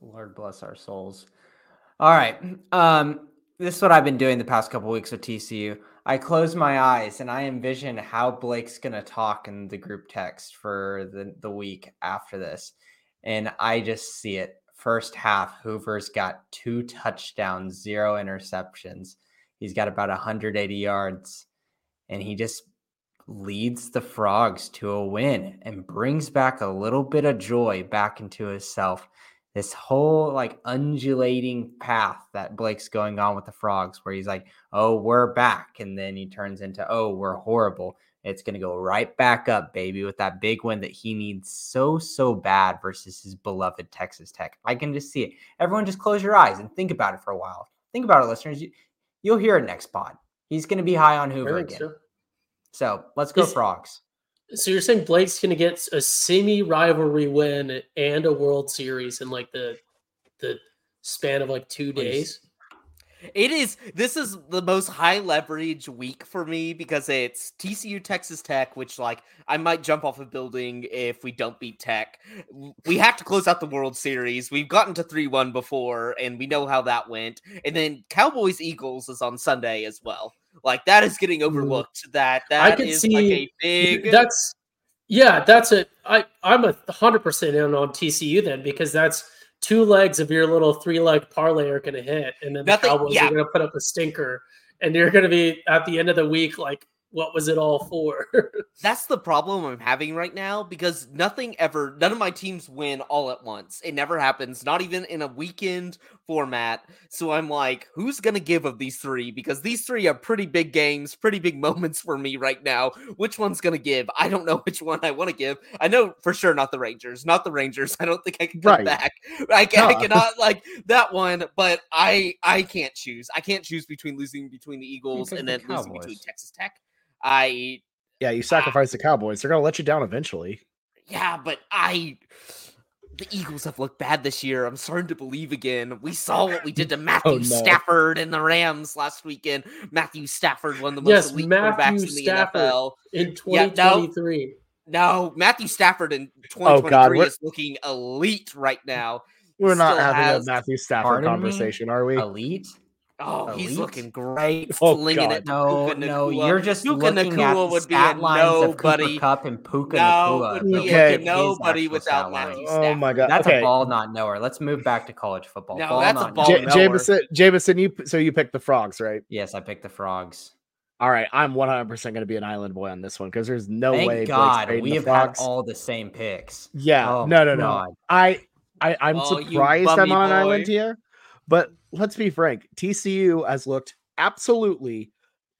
Lord bless our souls. All right. Um, this is what I've been doing the past couple weeks with TCU. I close my eyes and I envision how Blake's gonna talk in the group text for the, the week after this. And I just see it first half, Hoover's got two touchdowns, zero interceptions. He's got about 180 yards, and he just leads the Frogs to a win and brings back a little bit of joy back into himself. This whole like undulating path that Blake's going on with the Frogs, where he's like, oh, we're back. And then he turns into, oh, we're horrible. It's going to go right back up, baby, with that big win that he needs so, so bad versus his beloved Texas Tech. I can just see it. Everyone just close your eyes and think about it for a while. Think about it, listeners. You, will hear it next pod. He's going to be high on Hoover again. So. so. let's go, Is, Frogs. So you're saying Blake's going to get a semi rivalry win and a World Series in like the the span of like two days? It is. This is the most high leverage week for me because it's TCU Texas Tech, which like I might jump off a building if we don't beat Tech. We have to close out the World Series. We've gotten to three one before, and we know how that went. And then Cowboys Eagles is on Sunday as well. Like that is getting mm-hmm. overlooked. That that I could is see, like a big. That's yeah. That's a. I I'm a hundred percent in on TCU then because that's two legs of your little three leg parlay are going to hit, and then Nothing, the Cowboys yeah. are going to put up a stinker, and you're going to be at the end of the week like what was it all for? That's the problem I'm having right now because nothing ever, none of my teams win all at once. It never happens, not even in a weekend format. So I'm like, who's going to give of these three? Because these three are pretty big games, pretty big moments for me right now. Which one's going to give? I don't know which one I want to give. I know for sure not the Rangers, not the Rangers. I don't think I can come right. back. I, can, I cannot like that one, but I I can't choose. I can't choose between losing between the Eagles and then the losing between Texas Tech. I yeah, you sacrifice uh, the Cowboys. They're gonna let you down eventually. Yeah, but I the Eagles have looked bad this year. I'm starting to believe again. We saw what we did to oh, Matthew oh, no. Stafford and the Rams last weekend. Matthew Stafford, one of the most yes, elite Matthew quarterbacks in the NFL in 2023. Yeah, no, no, Matthew Stafford in 2023 oh, God, is looking elite right now. We're not having has, a Matthew Stafford conversation, me? are we? Elite? Oh, Elite? he's looking great. Oh, Flinging God. it. No, no, you're just Puka looking Nacua at would be a nobody. Kupp and Puka no, Nacua. Would be okay. nobody without Matthew oh Stafford. Oh my God, that's okay. a ball not knower. Let's move back to college football. No, ball that's a ball J- Jameson, Jameson, you so you picked the frogs, right? Yes, I picked the frogs. All right, I'm 100 percent going to be an island boy on this one because there's no Thank way. God, we have had all the same picks. Yeah, oh, no, no, no. God. I, I, I'm oh, surprised I'm on an island here, but let's be frank, TCU has looked absolutely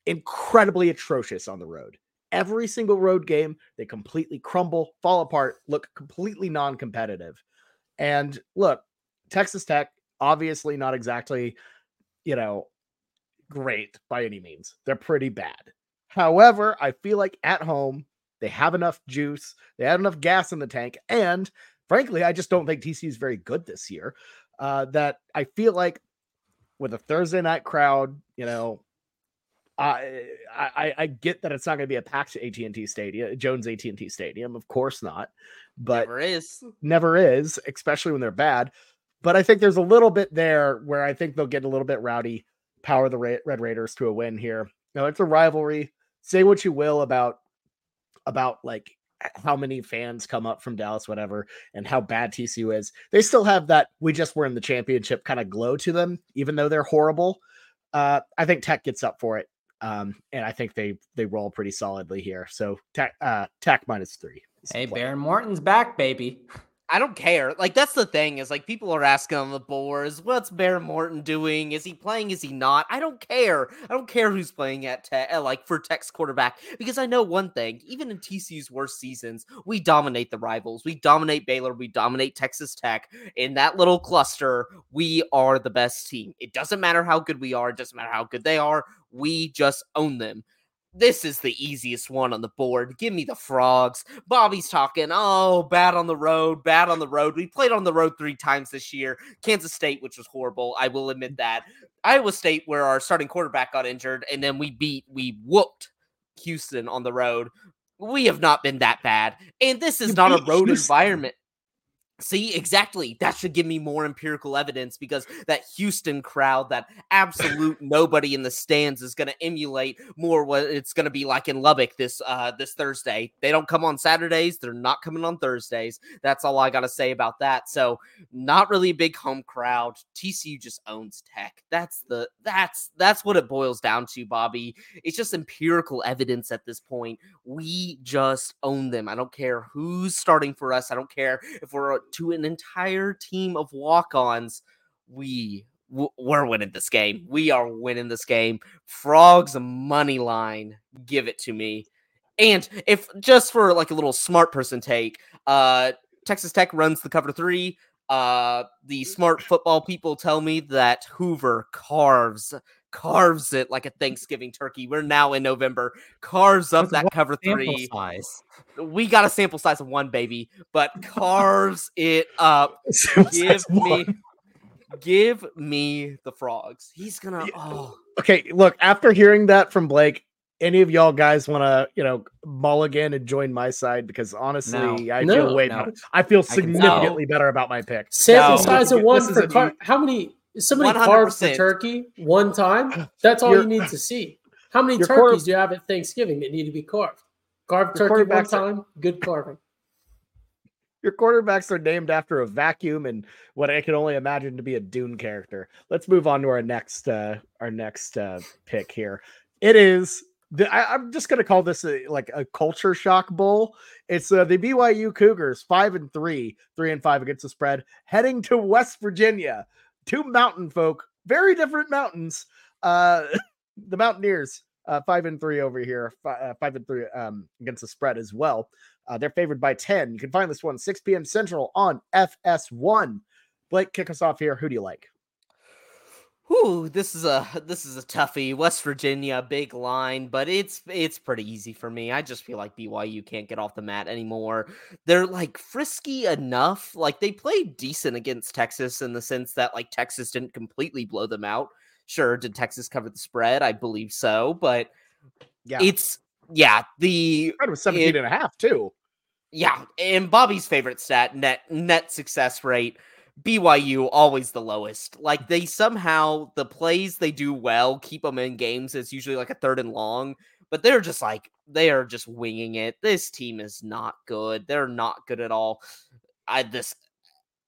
incredibly atrocious on the road. Every single road game, they completely crumble, fall apart, look completely non competitive. And look, Texas Tech, obviously not exactly, you know, great by any means. They're pretty bad. However, I feel like at home, they have enough juice, they have enough gas in the tank. And frankly, I just don't think TCU is very good this year. Uh, that I feel like with a Thursday night crowd, you know, I I, I get that it's not going to be a packed AT and T Stadium, Jones AT and T Stadium, of course not, but never is, never is, especially when they're bad. But I think there's a little bit there where I think they'll get a little bit rowdy, power the Red Raiders to a win here. Now it's a rivalry. Say what you will about about like how many fans come up from Dallas, whatever, and how bad TCU is, they still have that we just were in the championship kind of glow to them, even though they're horrible. Uh, I think Tech gets up for it. Um, and I think they they roll pretty solidly here. So Tech uh Tech minus three. Hey, Behren Morton's back, baby. I don't care. Like that's the thing is like people are asking on the boards, what's Behren Morton doing? Is he playing? Is he not? I don't care. I don't care who's playing at like for Tech's quarterback because I know one thing. Even in TCU's worst seasons, we dominate the rivals. We dominate Baylor. We dominate Texas Tech. In that little cluster, we are the best team. It doesn't matter how good we are. It doesn't matter how good they are. We just own them this is the easiest one on the board. Give me the frogs. Bobby's talking, oh, bad on the road, bad on the road. We played on the road three times this year. Kansas State, which was horrible. I will admit mm. that. Iowa State, where our starting quarterback got injured, and then we beat, we whooped Houston on the road. We have not been that bad. And this is you not a road Houston. environment. See, exactly. That should give me more empirical evidence because that Houston crowd, that absolute nobody in the stands, is going to emulate more what it's going to be like in Lubbock this uh this Thursday. They don't come on Saturdays; they're not coming on Thursdays. That's all I got to say about that. So, not really a big home crowd. TCU just owns Tech. That's the that's that's what it boils down to, Bobby. It's just empirical evidence at this point. We just own them. I don't care who's starting for us. I don't care if we're to an entire team of walk-ons, we we're winning this game. We are winning this game. Frogs money line, give it to me. And if just for like a little smart person take, uh Texas Tech runs the cover 3. Uh the smart football people tell me that Hoover carves carves it like a Thanksgiving turkey. We're now in November. Carves up That's that cover three. Size. We got a sample size of one, baby, but carves it up. give me, give me the frogs. He's gonna. Oh. Okay, look. After hearing that from Blake, any of y'all guys want to, you know, mulligan and join my side? Because honestly, no. I no, feel way no. better. I feel significantly better about my pick. Sample size of one for car- how many? Somebody 100%. carves the turkey one time, that's all you need to see. How many turkeys quarter- do you have at Thanksgiving that need to be carved? Carved turkey one time, are- good carving. Your quarterbacks are named after a vacuum and what I can only imagine to be a Dune character. Let's move on to our next uh, our next uh, pick here. It is the, I, am just gonna call this a, like a culture shock bowl. It's uh, the BYU Cougars, five and three, three and five against the spread, heading to West Virginia two mountain folk, very different mountains. Uh, the Mountaineers, uh, five and three over here, five, uh, five and three um, against the spread as well. Uh, they're favored by 10. You can find this one 6 p.m. Central on FS1. Blake, kick us off here. Who do you like? Whew, this is a this is a toughie. West Virginia, big line, but it's it's pretty easy for me. I just feel like BYU can't get off the mat anymore. They're like frisky enough. Like they played decent against Texas in the sense that like Texas didn't completely blow them out. Sure, did Texas cover the spread? I believe so, but yeah, it's yeah, the spread was 17 it, and a half too. Yeah, and Bobby's favorite stat, net net success rate BYU always the lowest. Like they somehow the plays they do well keep them in games. It's usually like a third and long, but they're just like they are just winging it. This team is not good. They're not good at all. I this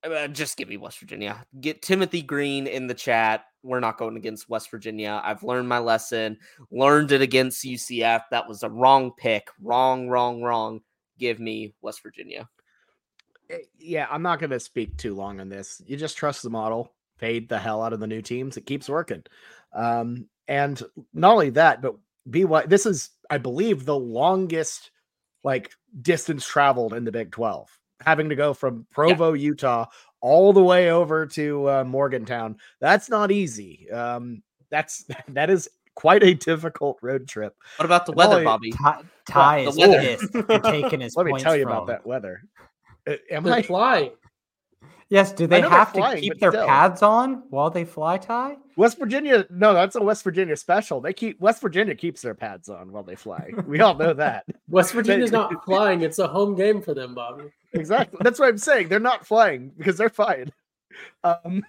uh, just give me West Virginia. Get Timothy Green in the chat. We're not going against West Virginia. I've learned my lesson. Learned it against UCF. That was a wrong pick. Wrong, wrong, wrong. Give me West Virginia. Eh, yeah, I'm not going to speak too long on this. You just trust the model, fade the hell out of the new teams. It keeps working. Um, and not only that, but BY, this is, I believe, the longest like distance traveled in the Big 12, having to go from Provo, yeah. Utah, all the way over to uh, Morgantown. That's not easy. Um, that's that is quite a difficult road trip. What about the weather, Bobby? Ty, Ty is weather. taking his. Let me tell you from. about that weather. Uh, am They're I flying? Yes. Do they have to flying, keep their still. pads on while they fly? Ty West Virginia. No, that's a West Virginia special. They keep West Virginia keeps their pads on while they fly. We all know that. West Virginia's not flying. It's a home game for them, Bobby. Exactly. That's what I'm saying. They're not flying because they're fine. Um,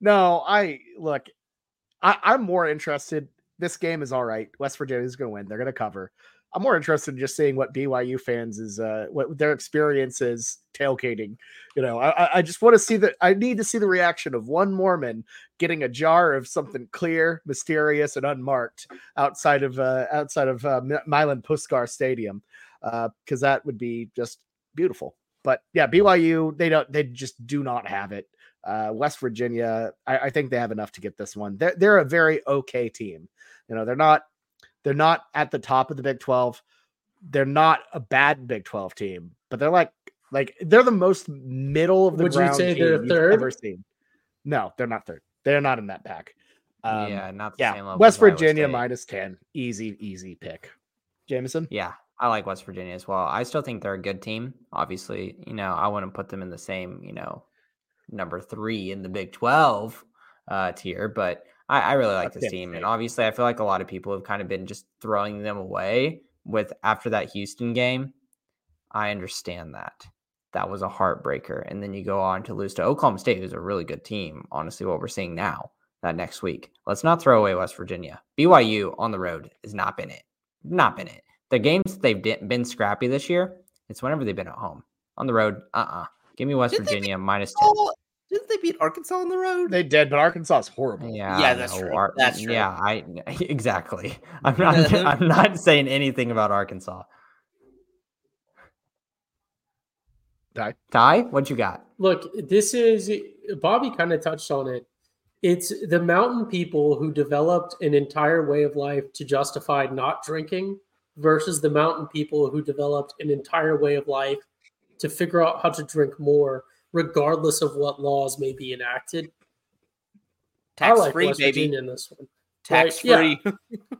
no, I look. I, I'm more interested. This game is all right. West Virginia is going to win. They're going to cover. I'm more interested in just seeing what BYU fans is uh what their experience is tailgating. You know, I, I just want to see that I need to see the reaction of one Mormon getting a jar of something clear, mysterious, and unmarked outside of uh outside of uh, Milan Puskar Stadium. Uh, because that would be just beautiful. But yeah, BYU, they don't they just do not have it. Uh, West Virginia, I, I think they have enough to get this one. They're they're a very okay team. You know, they're not they're not at the top of the Big 12. They're not a bad Big 12 team, but they're like like they're the most middle of the Would ground you say they're third? ever seen. No, they're not third. They're not in that pack. Um, yeah, not yeah. West Virginia minus 10. Easy, easy pick. Jameson? Yeah, I like West Virginia as well. I still think they're a good team. Obviously, you know, I wouldn't put them in the same, you know, number three in the Big 12 uh, tier, but I, I really like this team, and obviously, I feel like a lot of people have kind of been just throwing them away with after that Houston game. I understand that. that was a heartbreaker. And then you go on to lose to Oklahoma State, who's a really good team. Honestly, what we're seeing now that next week. Let's not throw away West Virginia. BYU on the road has not been it. Not been it. The games they've been scrappy this year, it's whenever they've been at home. On the road, uh uh Give me West they Virginia minus 10. Didn't they beat Arkansas on the road? They did, but Arkansas is horrible. Yeah, Yeah, that's know. true. Ar- That's true. Yeah, I exactly. I'm not. I'm not saying anything about Arkansas. Ty? Ty, what you got? Look, this is Bobby kind of touched on it. It's the mountain people who developed an entire way of life to justify not drinking versus the mountain people who developed an entire way of life to figure out how to drink more, regardless of what laws may be enacted. Tax I like free, West baby. Virginia in this one. Tax free.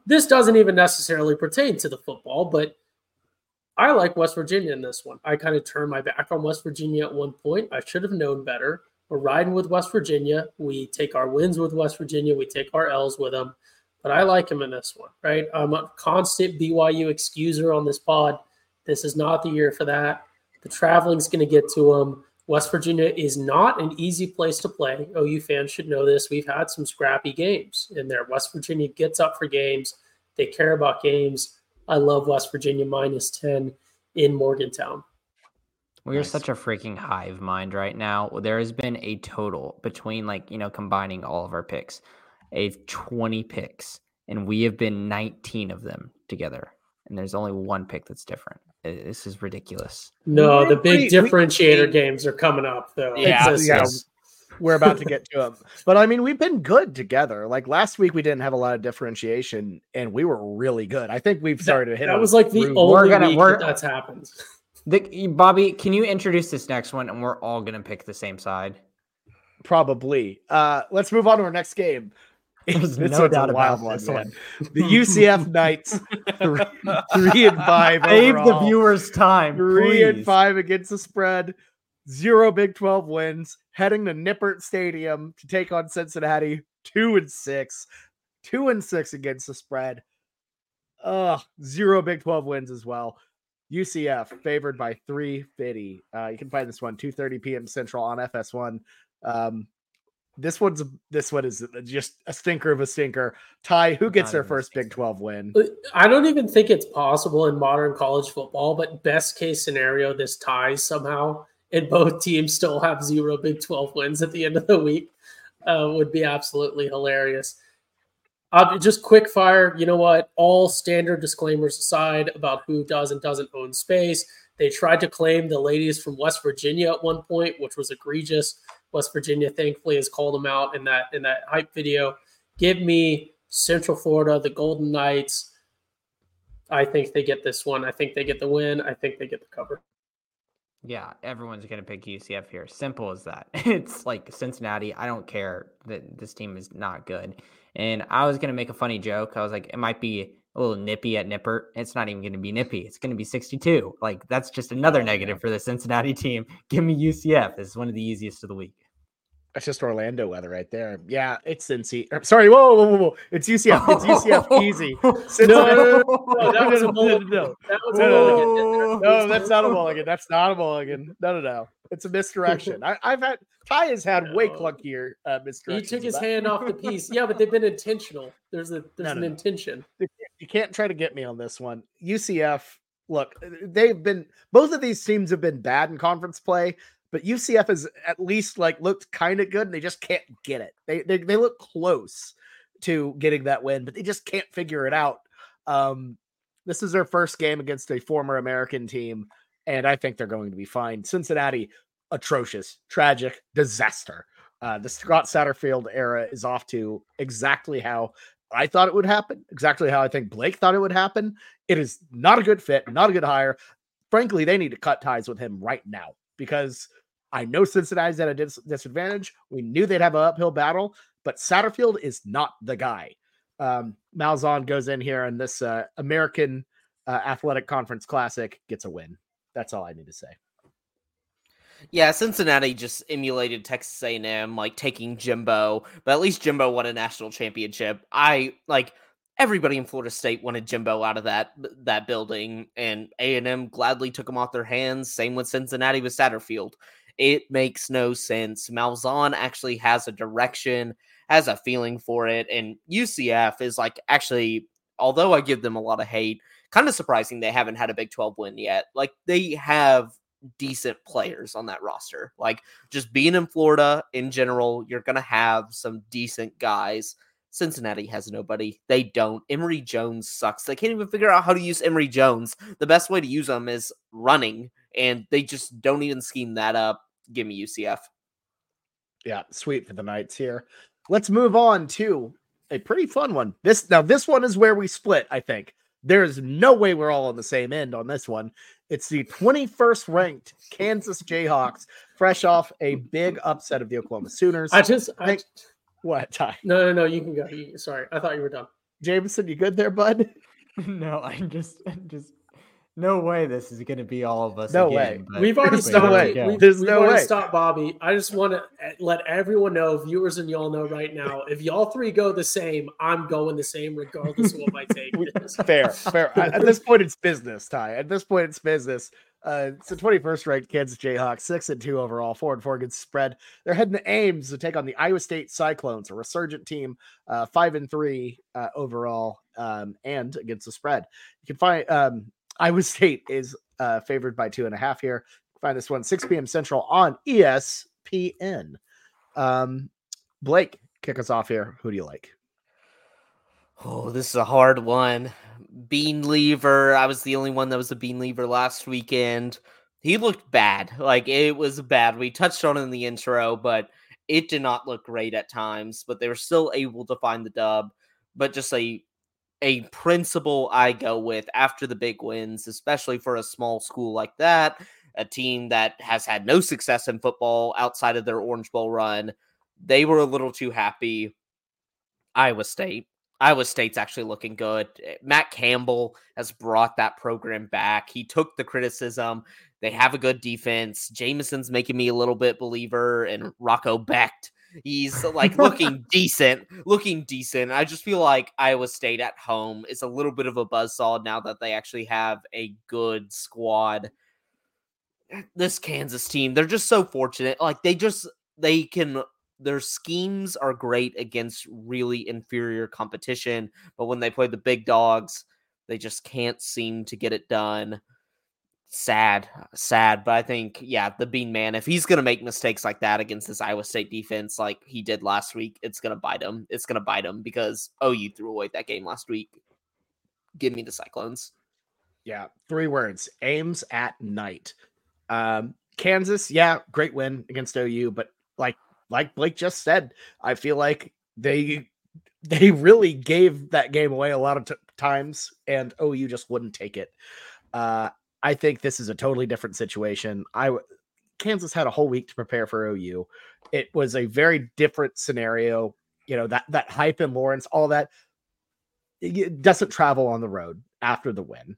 This doesn't even necessarily pertain to the football, but I like West Virginia in this one. I kind of turned my back on West Virginia at one point. I should have known better. We're riding with West Virginia. We take our wins with West Virginia. We take our L's with them. But I like him in this one, right? I'm a constant BYU excuser on this pod. This is not the year for that. The traveling's going to get to them. West Virginia is not an easy place to play. OU fans should know this. We've had some scrappy games in there. West Virginia gets up for games. They care about games. I love West Virginia minus 10 in Morgantown. We are Nice. such a freaking hive mind right now. There has been a total between like, you know, combining all of our picks, a 20 picks, and we have been 19 of them together. And there's only one pick that's different. I- This is ridiculous. No, We're the big we- differentiator games are coming up, though. Yeah, This yeah. is- We're about to get to them. But I mean, we've been good together. Like last week, we didn't have a lot of differentiation, and we were really good. I think we've started to hit. It. That was like the groove. only We're gonna- week we're- that that's happened. The, Bobby, can you introduce this next one and we're all going to pick the same side? probably. Uh, let's move on to our next game. There's This no one's a doubt wild about this man. one. The UCF Knights, three, three and five. Save the viewers time. Three and five against the spread. Zero Big 12 wins. Heading to Nippert Stadium to take on Cincinnati. Two and six. Two and six against the spread. Ugh. Zero Big 12 wins as well. UCF favored by 350. Uh, you can find this one 2:30 p.m. Central on FS1. Um, this one's this one is just a stinker of a stinker. Ty, who gets Not their first Big 12 win? I don't even think it's possible in modern college football, but best case scenario, this ties somehow, and both teams still have zero Big 12 wins at the end of the week uh, would be absolutely hilarious. Uh, just quick fire, you know what? All standard disclaimers aside about who does and doesn't own space. They tried to claim the ladies from West Virginia at one point, which was egregious. West Virginia thankfully has called them out in that in that hype video. Give me Central Florida, the Golden Knights. I think they get this one. I think they get the win. I think they get the cover. Yeah, everyone's going to pick UCF here. Simple as that. It's like Cincinnati. I don't care that this team is not good. And I was going to make a funny joke. I was like, it might be a little nippy at Nipper. It's not even going to be nippy. It's going to be 62. Like, that's just another negative for the Cincinnati team. Give me UCF. This is one of the easiest of the week. That's just Orlando weather right there. Yeah, it's Cincy. or, Sorry, whoa, whoa, whoa, whoa. It's UCF. It's UCF easy. Cincinnati- no, no, that was a no, mulligan. no, That was No, a no, no, that's not a mulligan. That's not a mulligan. No, no, no. It's a misdirection. I, I've had Ty has had way No. clunkier uh, He took his than hand off the piece. Yeah, but they've been intentional. There's a there's No, an no, no. intention. You can't try to get me on this one. UCF. Look, they've been both of these teams have been bad in conference play, but UCF has at least like looked kind of good, and they just can't get it. They, they they look close to getting that win, but they just can't figure it out. Um, this is their first game against a former American team, and I think they're going to be fine. Cincinnati, atrocious, tragic, disaster. Uh, the Scott Satterfield era is off to exactly how I thought it would happen, exactly how I think Blake thought it would happen. It is not a good fit, not a good hire. Frankly, they need to cut ties with him right now because I know Cincinnati's at a dis- disadvantage. We knew they'd have an uphill battle, but Satterfield is not the guy. Um, Malzahn goes in here and this uh, American uh, Athletic Conference Classic gets a win. That's all I need to say. Yeah, Cincinnati just emulated Texas A&M, like taking Jimbo, but at least Jimbo won a national championship. I like everybody in Florida State wanted Jimbo out of that that building, and A and M gladly took him off their hands. Same with Cincinnati with Satterfield. It makes no sense. Malzahn actually has a direction, has a feeling for it, and UCF is like actually, although I give them a lot of hate, kind of surprising they haven't had a Big 12 win yet. Like they have decent players on that roster. Like just being in Florida in general, you're going to have some decent guys. Cincinnati has nobody. They don't. Emory Jones sucks. They can't even figure out how to use Emory Jones. The best way to use them is running, and they just don't even scheme that up. Give me UCF. Yeah, sweet for the Knights here. Let's move on to a pretty fun one. This now this one is where we split, I think. There's no way we're all on the same end on this one. It's the 21st ranked Kansas Jayhawks, fresh off a big upset of the Oklahoma Sooners. I just, I, Think- what, Ty? no, no, no. You can go. You, sorry, I thought you were done. Jameson, you good there, bud? no, I'm just, just no way. This is gonna be all of us. No again, way. but We've already There's no way. Yeah. We've, There's we've no already way. stopped Bobby. I just want to let everyone know, viewers and y'all know right now, if y'all three go the same, I'm going the same regardless of what my take is. Fair, fair. At at this point, it's business, Ty. At this point, it's business. Uh, it's the 21st ranked Kansas Jayhawks, six and two overall, four and four against spread. They're heading to Ames to take on the Iowa State Cyclones, a resurgent team, uh, five and three uh, overall, um, and against the spread. You can find um, Iowa State is uh, favored by two and a half here. Find this one 6 p.m. Central on ESPN. Um, Blake, kick us off here. Who do you like? Oh, this is a hard one. Bean Lever. I was the only one that was a Bean Lever last weekend. He looked bad. Like it was bad. We touched on it in the intro, but it did not look great at times. But they were still able to find the dub. But just a a principle I go with after the big wins, especially for a small school like that, a team that has had no success in football outside of their Orange Bowl run. They were a little too happy. Iowa State. Iowa State's actually looking good. Eh, Matt Campbell has brought that program back. He took the criticism. They have a good defense. Jameson's making me a little bit believer, and Rocco Becht. He's uh, like looking decent, looking decent. I just feel like Iowa State at home is a little bit of a buzzsaw now that they actually have a good squad. Eh, this Kansas team, they're just so fortunate. Like they just they can their schemes are great against really inferior competition, but when they play the big dogs, they just can't seem to get it done. Sad, sad, but I think yeah, the Bean Man, if he's gonna make mistakes like that against this Iowa State defense, like he did last week, it's gonna bite him. It's gonna bite him because oh, you threw away that game last week. Give me the Cyclones. Yeah, three words. Ames at night. Um, Kansas, yeah, great win against OU, but like like Blake just said, I feel like they they really gave that game away a lot of t- times, and OU just wouldn't take it. Uh, I think this is a totally different situation. I Kansas had a whole week to prepare for OU. It was a very different scenario. You know that that hype in Lawrence, all that it doesn't travel on the road after the win.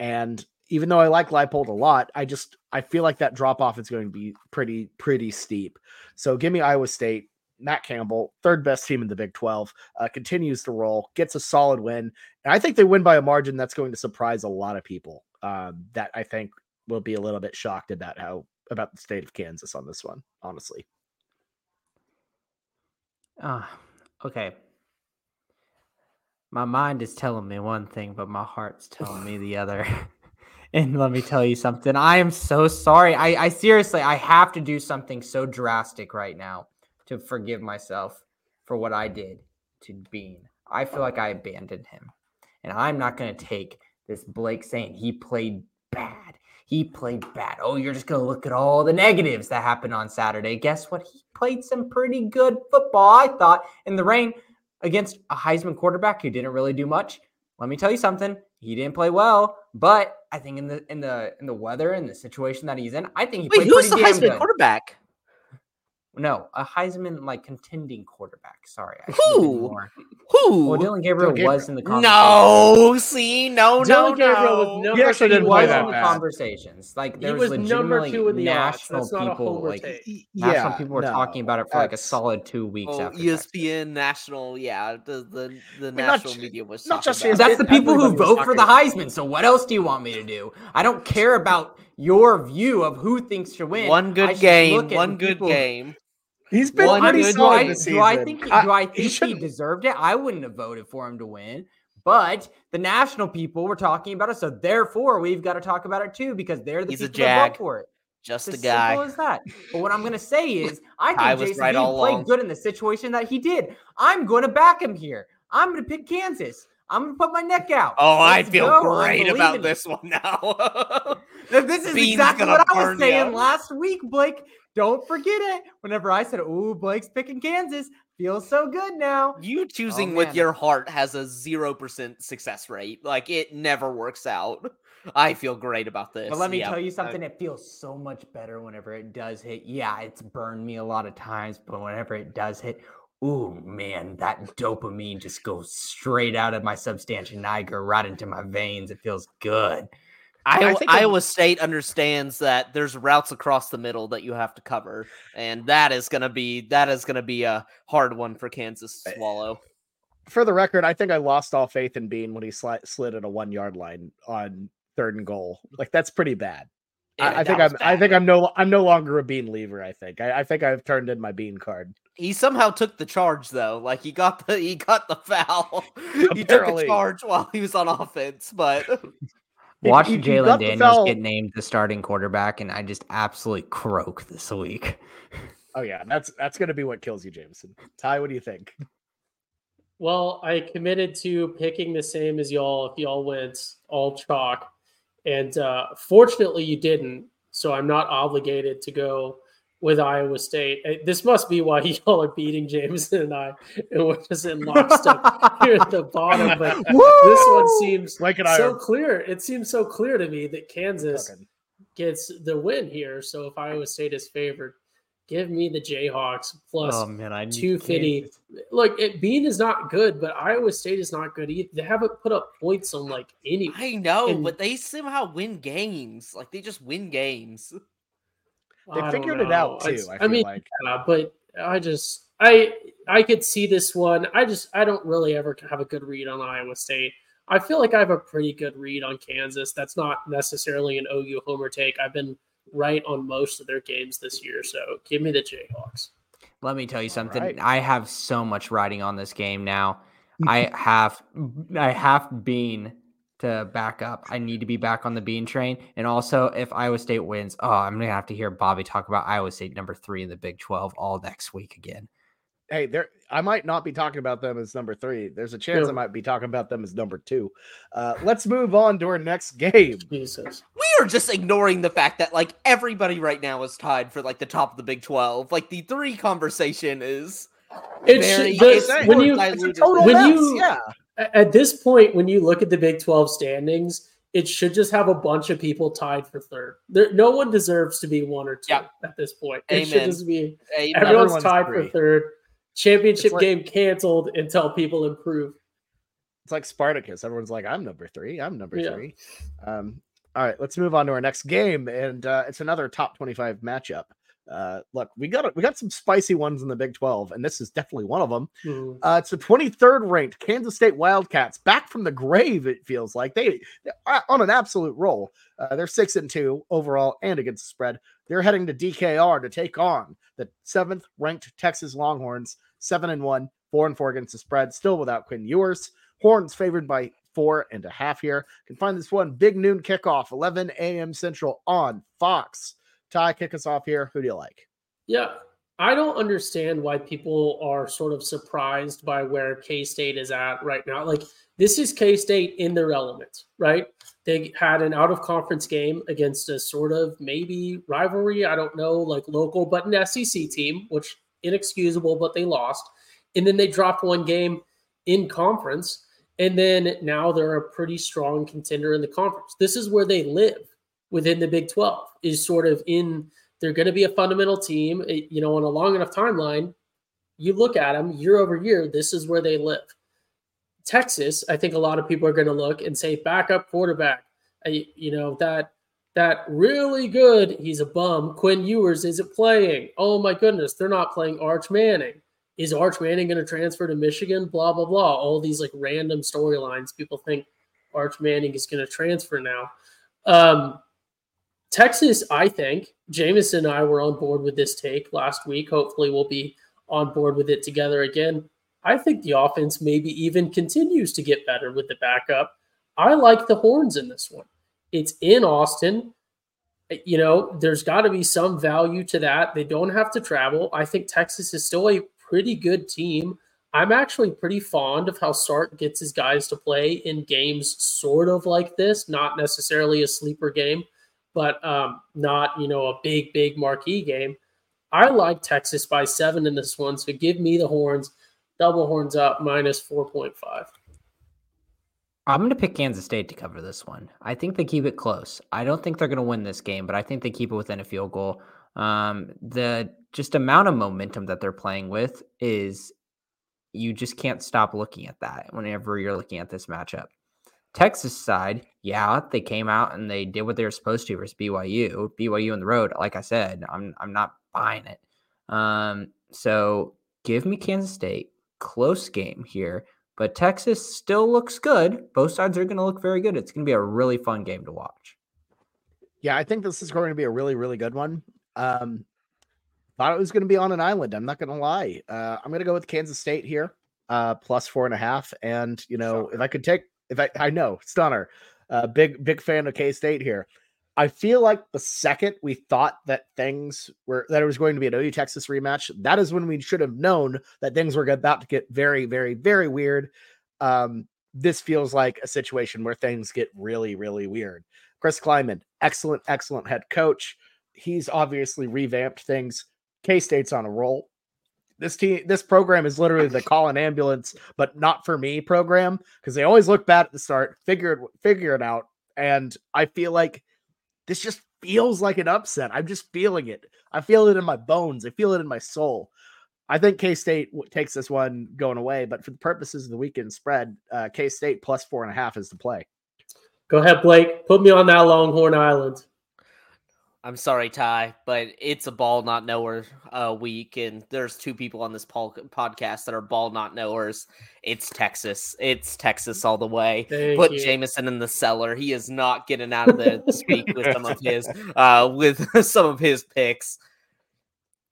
And even though I like Leipold a lot, I just I feel like that drop off is going to be pretty pretty steep. So give me Iowa State. Matt Campbell, third best team in the Big 12, uh, continues to roll, gets a solid win, and I think they win by a margin that's going to surprise a lot of people. Um, that I think will be a little bit shocked about how about the state of Kansas on this one. Honestly, Ah, okay. My mind is telling me one thing, but my heart's telling me the other. and let me tell you something. I am so sorry. I, I seriously, I have to do something so drastic right now to forgive myself for what I did to Bean. I feel like I abandoned him. And I'm not going to take this Blake saying he played bad. He played bad. Oh, you're just going to look at all the negatives that happened on Saturday. Guess what? He played some pretty good football, I thought, in the rain against a Heisman quarterback who didn't really do much. Let me tell you something. He didn't play well, but I think in the in the in the weather and the situation that he's in, I think he Wait, played who's the pretty damn Heisman good. quarterback? No, a Heisman like contending quarterback. Sorry, I should have been Who? Who? Well, Dillon Gabriel Gabriel. was in the conversation. no, see, no, no, Dillon Gabriel was no. number He actually two didn't play was that in the bad. conversations. Like He there was was number two in the national a people homer like take. national people were no, talking about it for like a solid two weeks Oh, after. Texas. ESPN national, yeah, the the, the not national ju- media was not just about ESPN, it. That's the people who vote for the Heisman. So what else do you want me to do? I don't care about your view of who thinks should win. One good game, one good game. He's been One pretty good- do I, this season. do I think do I he think he, shouldn't- deserved it? I wouldn't have voted for him to win. But the national people were talking about it, so therefore we've got to talk about it too because they're the He's a people that vote for it. Just It's a as guy. simple as that. But what I'm gonna say is, I I think was Jason right all played along. good in the situation that he did. I'm going to back him here. I'm going to pick Kansas. I'm going to put my neck out. Oh, I Let's feel go. Great about this one now. This is Bean's exactly what I was saying ya. last week, Blake. Don't forget it. Whenever I said, "Ooh, Blake's picking Kansas," feels so good now. you oh, choosing Oh, with your heart has a zero percent success rate. Like it never works out. I feel great about this. But let me yeah. tell you something. It feels so much better whenever it does hit. Yeah, it's burned me a lot of times, but whenever it does hit, ooh man, that dopamine just goes straight out of my substantia nigra right into my veins. It feels good. Iowa, I think I'm- Iowa State understands that there's routes across the middle that you have to cover, and that is gonna be that is gonna be a hard one for Kansas to eh, swallow. For the record, I think I lost all faith in Bean when he sli- slid at a one yard line on third and goal. Like that's pretty bad. Yeah, I, I think I'm. I think I'm no. I'm no longer a Bean lever. I think. I, I think I've turned in my Bean card. He somehow took the charge though. Like he got the he got the foul. he took the charge while he was on offense, but Watch he- he Jalon Daniels foul- get named the starting quarterback, and I just absolutely croak this week. Oh yeah, that's that's gonna be what kills you, Jameson. Ty, what do you think? Well, I committed to picking the same as y'all if y'all went all chalk. And uh, fortunately, you didn't. So I'm not obligated to go with Iowa State. Uh, This must be why y'all are beating Jameson and I. And we're just in lockstep here at the bottom. But this one seems Blake and so are clear. It seems so clear to me that Kansas fucking- gets the win here. So if Iowa State is favored, give me the Jayhawks plus Oh man, I need 250. Kansas. Look, it, Bean is not good, but Iowa State is not good either. They haven't put up points on like any. I know, And- but they somehow win games. Like they just win games. They I don't figured it out too. It's- I, I, feel mean, like. yeah, but I just I I could see this one. I just I don't really ever have a good read on Iowa State. I feel like I have a pretty good read on Kansas. That's not necessarily an OU homer take. I've been right on most of their games this year, so give me the Jayhawks. Let me tell you something. right. I have so much riding on this game now. I have I have been to back up. I need to be back on the bean train. And also if Iowa State wins, oh, I'm gonna have to hear Bobby talk about Iowa State number three in the Big 12 all next week again. Hey, there. I might not be talking about them as number three. There's a chance I might be talking about them as number two. Uh, let's move on to our next game. Jesus. We are just ignoring the fact that like everybody right now is tied for like the top of the Big Twelve. Like the three conversation is It's Very- the- it's when you diluted When mess, you- yeah. A- At this point, when you look at the Big 12 standings, it should just have a bunch of people tied for third. There, no one deserves to be one or two Yep. at this point. It should just be a everyone's Everyone's tied three. for third. Championship like- game canceled until people improve. It's like Spartacus. Everyone's like, I'm number three. I'm number Yeah. three. Um, all right, let's move on to our next game, and uh, it's another top 25 matchup. Uh, look, we got we got some spicy ones in the Big 12, and this is definitely one of them. Hmm. Uh, it's the 23rd ranked Kansas State Wildcats back from the grave. It feels like they on an absolute roll. Uh, they're six and two overall and against the spread. They're heading to DKR to take on the seventh ranked Texas Longhorns, seven and one, four and four against the spread, still without Quinn Ewers. Horns favored by four and a half here. You Can find this one big noon kickoff, 11 a.m. Central on Fox. Ty, kick us off here. Who do you like? Yeah. I don't understand why people are sort of surprised by where K State is at right now. Like, this is K State in their element, right? They had an out of conference game against a sort of maybe rivalry. I don't know, like local, but an SEC team, which inexcusable, but they lost. And then they dropped one game in conference. And then now they're a pretty strong contender in the conference. This is where they live within the Big 12, is sort of in they're going to be a fundamental team. You know, on a long enough timeline, you look at them year over year, this is where they live. Texas, I think a lot of people are going to look and say backup quarterback. You know that that really good. He's a bum. Quinn Ewers isn't playing. Oh my goodness, they're not playing Arch Manning. Is Arch Manning going to transfer to Michigan? Blah blah blah. All these like random storylines. People think Arch Manning is going to transfer now. Um, Texas, I think Jameson and I were on board with this take last week. Hopefully, we'll be on board with it together again. I think the offense maybe even continues to get better with the backup. I like the horns in this one. It's in Austin. Uh, you know, there's got to be some value to that. They don't have to travel. I think Texas is still a pretty good team. I'm actually pretty fond of how Sark gets his guys to play in games sort of like this, not necessarily a sleeper game, but um, not, you know, a big, big marquee game. I like Texas by seven in this one. So give me the horns, double horns up, minus 4.5. I'm going to pick Kansas State to cover this one. I think they keep it close. I don't think they're going to win this game, but I think they keep it within a field goal. Um, the just amount of momentum that they're playing with is you just can't stop looking at that whenever you're looking at this matchup. Texas side, yeah, they came out and they did what they were supposed to versus BYU. BYU on the road, like I said, I'm I'm not buying it. Um, so give me Kansas State. Close game here, but Texas still looks good. Both sides are going to look very good. It's going to be a really fun game to watch. Yeah, I think this is going to be a really, really good one. Um, thought it was going to be on an island. I'm not going to lie. Uh, I'm going to go with Kansas State here, uh, plus four and a half. And you know, if I could take, I, I know, stunner, uh, big, big fan of K State here. I feel like the second we thought that things were that it was going to be an OU Texas rematch, that is when we should have known that things were about to get very, very, very weird. Um, this feels like a situation where things get really, really weird. Chris Klieman, excellent, excellent head coach. He's obviously revamped things. K State's on a roll. This team, this program is literally the call an ambulance, but not for me program because they always look bad at the start. Figure it, figure it out, and I feel like this just feels like an upset. I'm just feeling it. I feel it in my bones. I feel it in my soul. I think K State takes this one going away, but for the purposes of the weekend spread, uh, K State plus four and a half is the play. Go ahead, Blake. Put me on that Longhorn Island. I'm sorry, Ty, but it's a ball not knower uh, week, and there's two people on this pol- podcast that are ball not knowers. It's Texas. It's Texas all the way. Thank Put you. Jameson in the cellar. He is not getting out of the, speak with some of his uh, with some of his picks.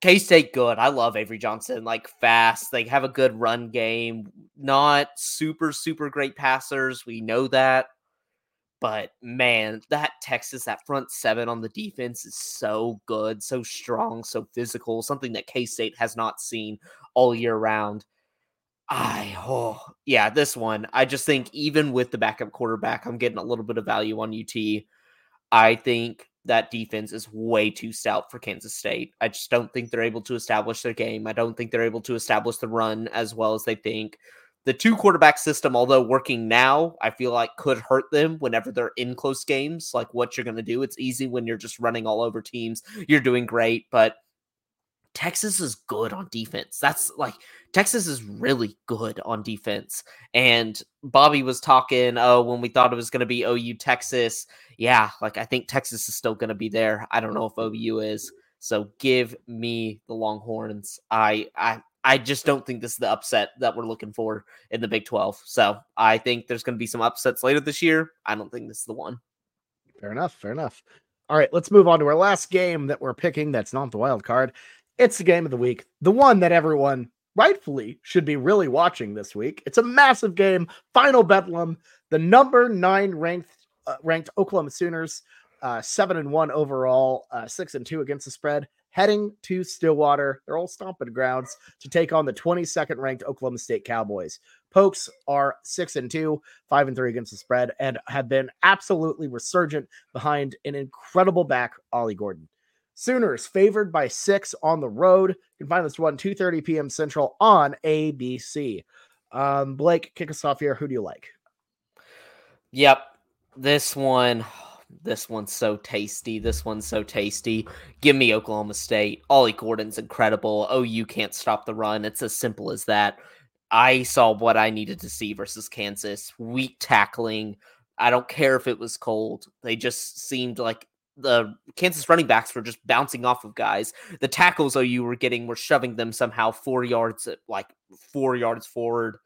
K State good. I love Avery Johnson. Like fast. They have a good run game. Not super super great passers. We know that. But man, that Texas, that front seven on the defense is so good, so strong, so physical, something that K State has not seen all year round. I, oh, yeah, this one, I just think even with the backup quarterback, I'm getting a little bit of value on UT. I think that defense is way too stout for Kansas State. I just don't think they're able to establish their game. I don't think they're able to establish the run as well as they think the two quarterback system, although working now, I feel like could hurt them whenever they're in close games. Like what you're going to do. It's easy when you're just running all over teams. You're doing great, but Texas is good on defense. That's like Texas is really good on defense. And Bobby was talking, oh, when we thought it was going to be OU Texas. Yeah, like I think Texas is still going to be there. I don't know if OU is. So give me the Longhorns. I I I just don't think this is the upset that we're looking for in the Big 12. So I think there's going to be some upsets later this year. I don't think this is the one. Fair enough. Fair enough. All right, let's move on to our last game that we're picking. That's not the wild card. It's the game of the week, the one that everyone rightfully should be really watching this week. It's a massive game. Final Bedlam. The number nine ranked uh, ranked Oklahoma Sooners, uh, seven and one overall, uh, six and two against the spread, heading to Stillwater, their old stomping grounds, to take on the 22nd ranked Oklahoma State Cowboys. Pokes are six and two, five and three against the spread, and have been absolutely resurgent behind an incredible back, Ollie Gordon. Sooners favored by six on the road. You can find this one 2:30 p.m. Central on ABC. Um, Blake, kick us off here. Who do you like? Yep. This one, this one's so tasty. This one's so tasty. Give me Oklahoma State. Ollie Gordon's incredible. Oh, OU can't stop the run. It's as simple as that. I saw what I needed to see versus Kansas. Weak tackling. I don't care if it was cold. They just seemed like the Kansas running backs were just bouncing off of guys. The tackles OU were getting were shoving them somehow four yards, like four yards forward.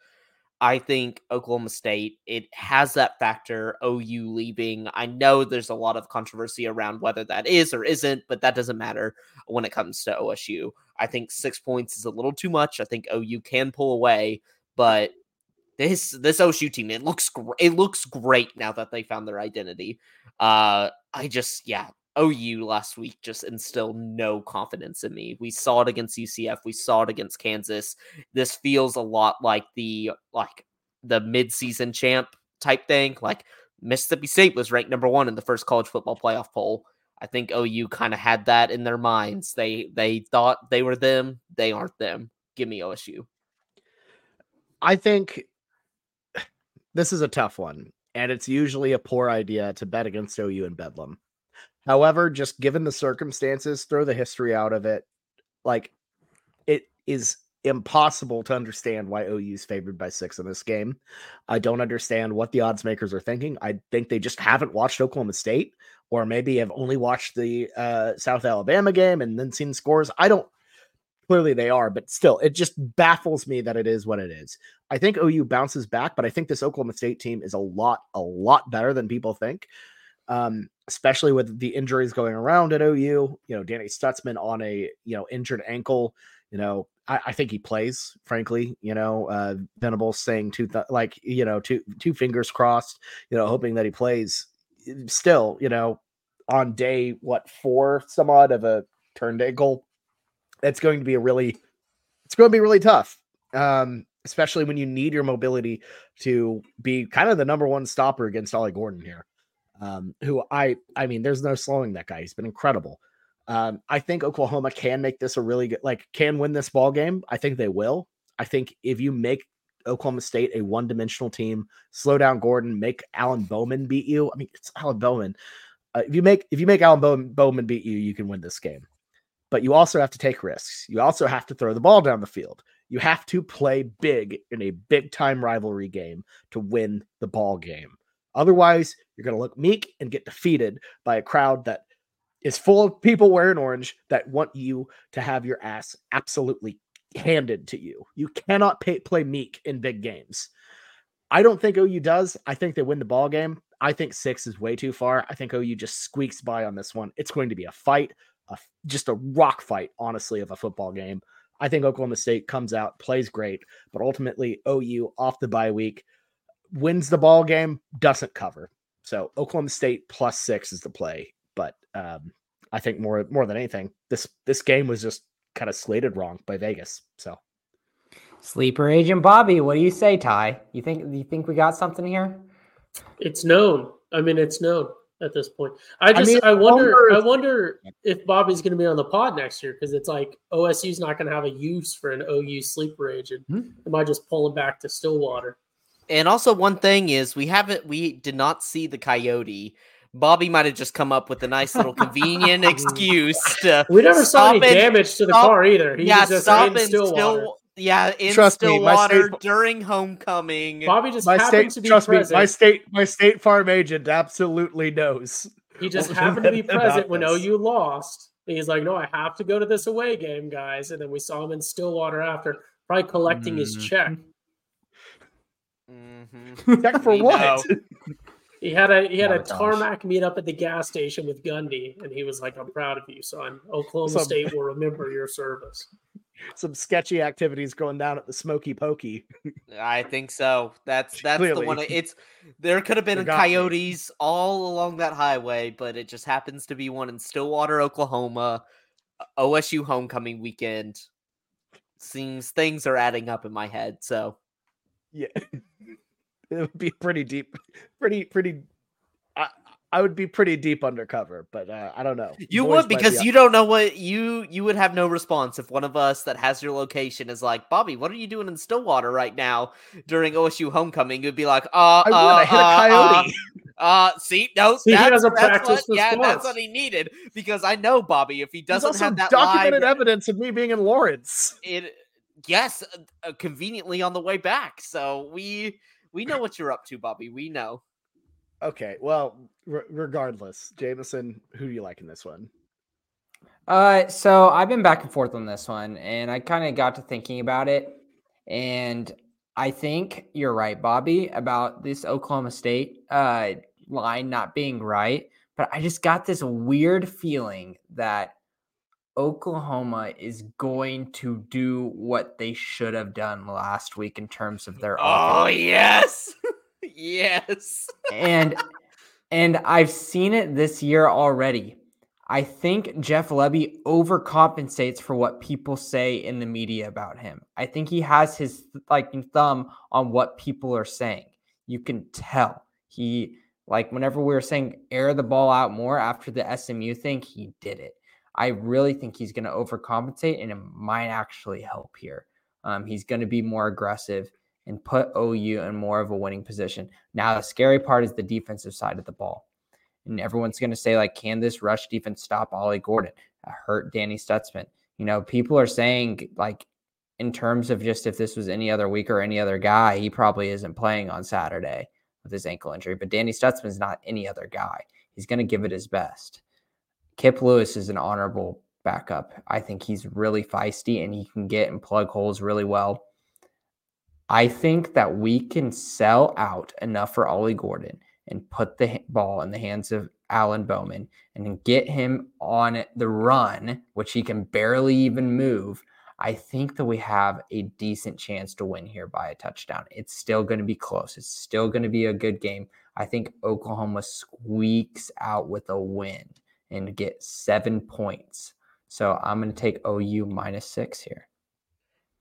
I think Oklahoma State, it has that factor, OU leaving. I know there's a lot of controversy around whether that is or isn't, but that doesn't matter when it comes to OSU. I think six points is a little too much. I think OU can pull away, but this this OSU team, it looks great. It looks great now that they found their identity. Uh, I just, yeah, OU last week just instilled no confidence in me. We saw it against UCF, we saw it against Kansas. This feels a lot like the like the midseason champ type thing. Like Mississippi State was ranked number 1 in the first college football playoff poll. I think OU kind of had that in their minds. They they thought they were them, they aren't them. Give me OSU. I think this is a tough one, and it's usually a poor idea to bet against OU in Bedlam. However, just given the circumstances, throw the history out of it. Like it is impossible to understand why OU is favored by six in this game. I don't understand what the odds makers are thinking. I think they just haven't watched Oklahoma State, or maybe have only watched the uh, South Alabama game and then seen scores. I don't. Clearly, they are, but still, it just baffles me that it is what it is. I think OU bounces back, but I think this Oklahoma State team is a lot, a lot better than people think. Um, especially with the injuries going around at OU. You know, Danny Stutsman on a you know injured ankle. You know, I, I think he plays. Frankly, you know, uh, Venables saying two th- like you know two two fingers crossed. You know, hoping that he plays. Still, you know, on day what four some odd of a turned ankle, it's going to be a really, it's going to be really tough. Um, especially when you need your mobility to be kind of the number one stopper against Ollie Gordon here um, who I I mean, there's no slowing that guy. He's been incredible. Um, I think Oklahoma can make this a really good, like, can win this ball game. I think they will. I think if you make Oklahoma State a one-dimensional team, slow down Gordon, make Alan Bowman beat you. I mean, it's Alan Bowman. Uh, if you make if you make Alan Bowman, Bowman beat you, you can win this game. But you also have to take risks. You also have to throw the ball down the field. You have to play big in a big time rivalry game to win the ball game. Otherwise, you're going to look meek and get defeated by a crowd that is full of people wearing orange that want you to have your ass absolutely handed to you. You cannot pay, play meek in big games. I don't think OU does. I think they win the ball game. I think six is way too far. I think OU just squeaks by on this one. It's going to be a fight, a, just a rock fight, honestly, of a football game. I think Oklahoma State comes out, plays great, but ultimately OU off the bye week wins the ball game, doesn't cover. So Oklahoma State plus six is the play. But um, I think more more than anything, this this game was just kind of slated wrong by Vegas. So sleeper agent Bobby, what do you say, Ty? You think you think we got something here? It's known. I mean, it's known at this point. I just I, mean, I wonder I wonder if Bobby's going to be on the pod next year because it's like OSU's not going to have a use for an OU sleeper agent. Hmm? Am I just pulling back to Stillwater? And also, one thing is we haven't, we did not see the coyote. Bobby might have just come up with a nice little convenient excuse to. We never saw any damage to the stop, car either. He yeah, stop in still, yeah, in trust Stillwater me, during homecoming. Bobby just my happened state, to be trust present. Me, my state, my state farm agent absolutely knows. He just happened to be present when this. OU lost. He's like, no, I have to go to this away game, guys. And then we saw him in Stillwater after, probably collecting mm. his check. Mm-hmm. Check for what? He had a he had oh, a tarmac gosh. meet up at the gas station with Gundy, and he was like, "I'm proud of you, son. Oklahoma Some, State will remember your service." Some sketchy activities going down at the Smoky Pokey. I think so. That's that's Clearly. the one. It's there could have been coyotes me. all along that highway, but it just happens to be one in Stillwater, Oklahoma. OSU homecoming weekend. Seems things are adding up in my head. So yeah. it would be pretty deep, pretty, pretty. I, I would be pretty deep undercover, but uh, I don't know. You would because be you don't know what you you would have no response if one of us that has your location is like, Bobby, what are you doing in Stillwater right now during OSU homecoming? You'd be like, uh, I, uh, I hit uh, a coyote. Uh, uh, see, no, see, that's, that's what, yeah, that's what he needed because I know Bobby. If he doesn't have that documented live, evidence of me being in Lawrence, it yes, uh, uh, conveniently on the way back. So we we know what you're up to, Bobby. We know. Okay, well, r- regardless, Jameson, who do you like in this one? Uh, so I've been back and forth on this one, and I kind of got to thinking about it, and I think you're right, Bobby, about this Oklahoma State uh line not being right. But I just got this weird feeling that Oklahoma is going to do what they should have done last week in terms of mm, their Oh offense. yes, yes. and and I've seen it this year already. I think Jeff Lebby overcompensates for what people say in the media about him. I think he has his like thumb on what people are saying. You can tell. He like whenever we were saying air the ball out more after the SMU thing, he did it. I really think he's going to overcompensate and it might actually help here. Um, he's going to be more aggressive and put OU in more of a winning position. Now, the scary part is the defensive side of the ball. And everyone's going to say, like, can this rush defense stop Ollie Gordon? I hurt Danny Stutsman. You know, people are saying, like, in terms of just if this was any other week or any other guy, he probably isn't playing on Saturday with his ankle injury. But Danny Stutsman's not any other guy. He's going to give it his best. Kip Lewis is an honorable backup. I think he's really feisty and he can get and plug holes really well. I think that we can sell out enough for Ollie Gordon and put the ball in the hands of Alan Bowman and get him on the run, which he can barely even move. I think that we have a decent chance to win here by a touchdown. It's still going to be close. It's still going to be a good game. I think Oklahoma squeaks out with a win and get seven points. So I'm going to take OU minus six here.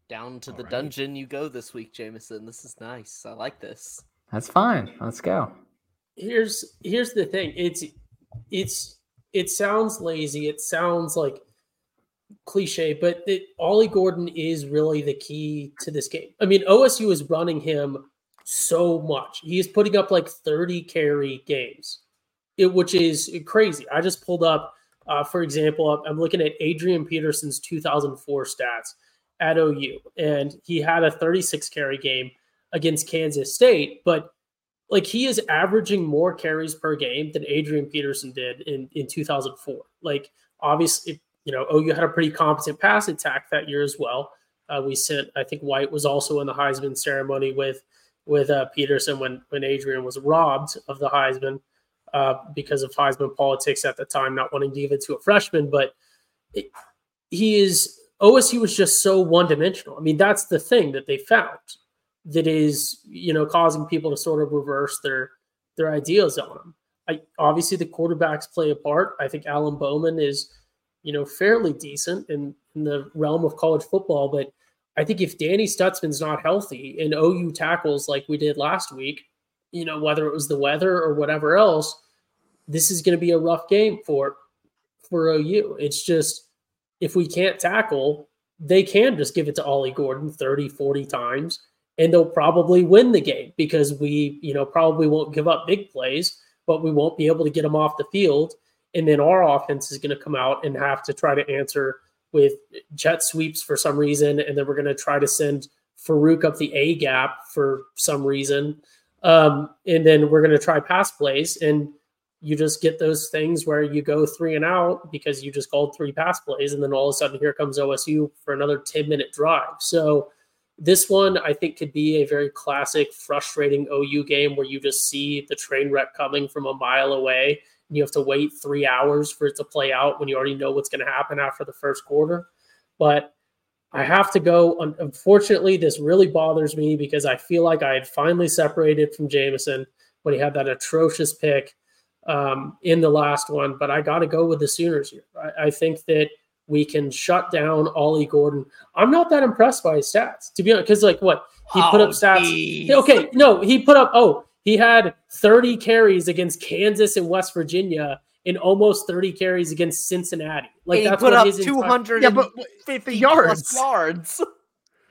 Down to All the right. dungeon you go this week, Jameson. This is nice. I like this. That's fine. Let's go. here's here's the thing it's it's it sounds lazy it sounds like cliche but it, ollie gordon is really the key to this game i mean osu is running him so much he's putting up like 30 carry games it, which is crazy i just pulled up uh, for example i'm looking at adrian peterson's 2004 stats at ou and he had a 36 carry game against kansas state but like he is averaging more carries per game than Adrian Peterson did in in 2004. Like obviously, you know, OU had a pretty competent pass attack that year as well. Uh, we sent, I think White was also in the Heisman ceremony with with uh, Peterson when when Adrian was robbed of the Heisman uh, because of Heisman politics at the time, not wanting to give it to a freshman. But it, he is OSU was just so one dimensional. I mean, that's the thing that they found that is you know causing people to sort of reverse their their ideas on him. I obviously the quarterbacks play a part. I think Alan Bowman is you know fairly decent in in the realm of college football, but I think if Danny Stutsman's not healthy and OU tackles like we did last week, you know whether it was the weather or whatever else, this is going to be a rough game for for OU. It's just if we can't tackle, they can just give it to Ollie Gordon 30, 40 times and they'll probably win the game because we, you know, probably won't give up big plays, but we won't be able to get them off the field. And then our offense is going to come out and have to try to answer with jet sweeps for some reason. And then we're going to try to send Farouk up the A gap for some reason. Um, and then we're going to try pass plays. And you just get those things where you go three and out because you just called three pass plays. And then all of a sudden, here comes OSU for another 10 minute drive. So, this one, I think, could be a very classic, frustrating OU game where you just see the train wreck coming from a mile away and you have to wait three hours for it to play out when you already know what's going to happen after the first quarter. But I have to go. Unfortunately, this really bothers me because I feel like I had finally separated from Jameson when he had that atrocious pick um, in the last one. But I got to go with the Sooners here. I, I think that we can shut down Ollie Gordon. I'm not that impressed by his stats, to be honest. Because like what he put Oh, up stats. geez. Okay, no, he put up. Oh, he had 30 carries against Kansas and West Virginia, and almost 30 carries against Cincinnati. Like And he that's put what up 250 Yeah, but the yards. yards.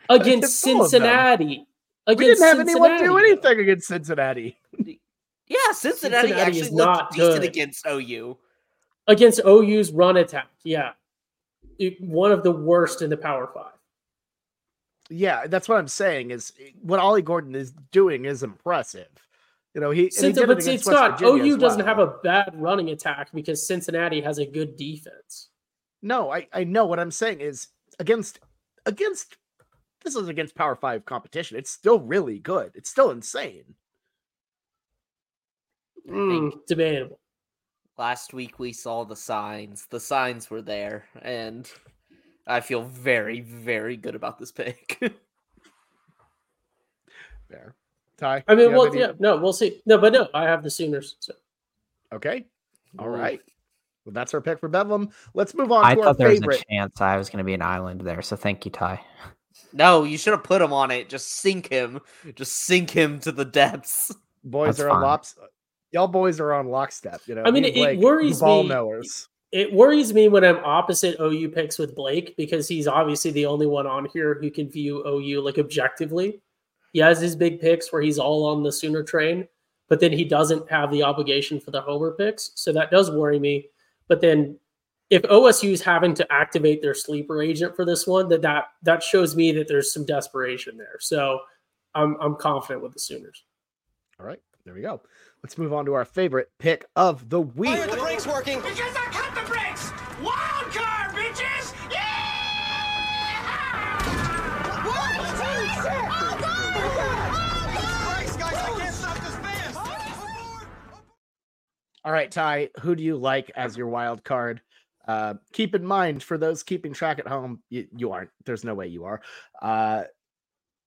against full of them. Cincinnati. We didn't have anyone do anything against Cincinnati. Yeah, Cincinnati, Cincinnati actually is looked not decent good. against OU. against OU's run attack. Yeah, It- one of the worst in the Power Five. Yeah, that's what I'm saying. Is eh, what Ollie Gordon is doing is impressive. You know, he, and he Since, did it but against it's West not. Virginia OU doesn't well. have a bad running attack because Cincinnati has a good defense. No, I I know what I'm saying is against against this is against Power Five competition. It's still really good. It's still insane. Mm, debatable. Last week we saw the signs. The signs were there, and I feel very, very good about this pick. There, Ty. I mean, have well, any- yeah, no, we'll see. No, but no, I have the Sooners. So. Okay. All Ooh. right. Well, that's our pick for Bedlam. Let's move on I to our thought there was a chance I was going to be an island there. So thank you, Ty. No, you should have put him on it. Just sink him. Just sink him to the depths. boys That's are on fine. lops. Y'all boys are on lockstep. You know. I mean, me it Blake, worries ball me- knowers. It worries me when I'm opposite OU picks with Blake because he's obviously the only one on here who can view OU like objectively. He has his big picks where he's all on the Sooner train, but then he doesn't have the obligation for the Homer picks. So that does worry me. But then if OSU is having to activate their sleeper agent for this one, that that that shows me that there's some desperation there. So I'm I'm confident with the Sooners. All right. There we go. Let's move on to our favorite pick of the week. Why aren't the brakes working? Because I cut the brakes! Wild card, bitches! Yeah! What? Oh, God! Christ, guys, I can't stop this fast. All right, Ty, who do you like as your wild card? Uh, keep in mind for those keeping track at home, you, you aren't. There's no way you are. Uh,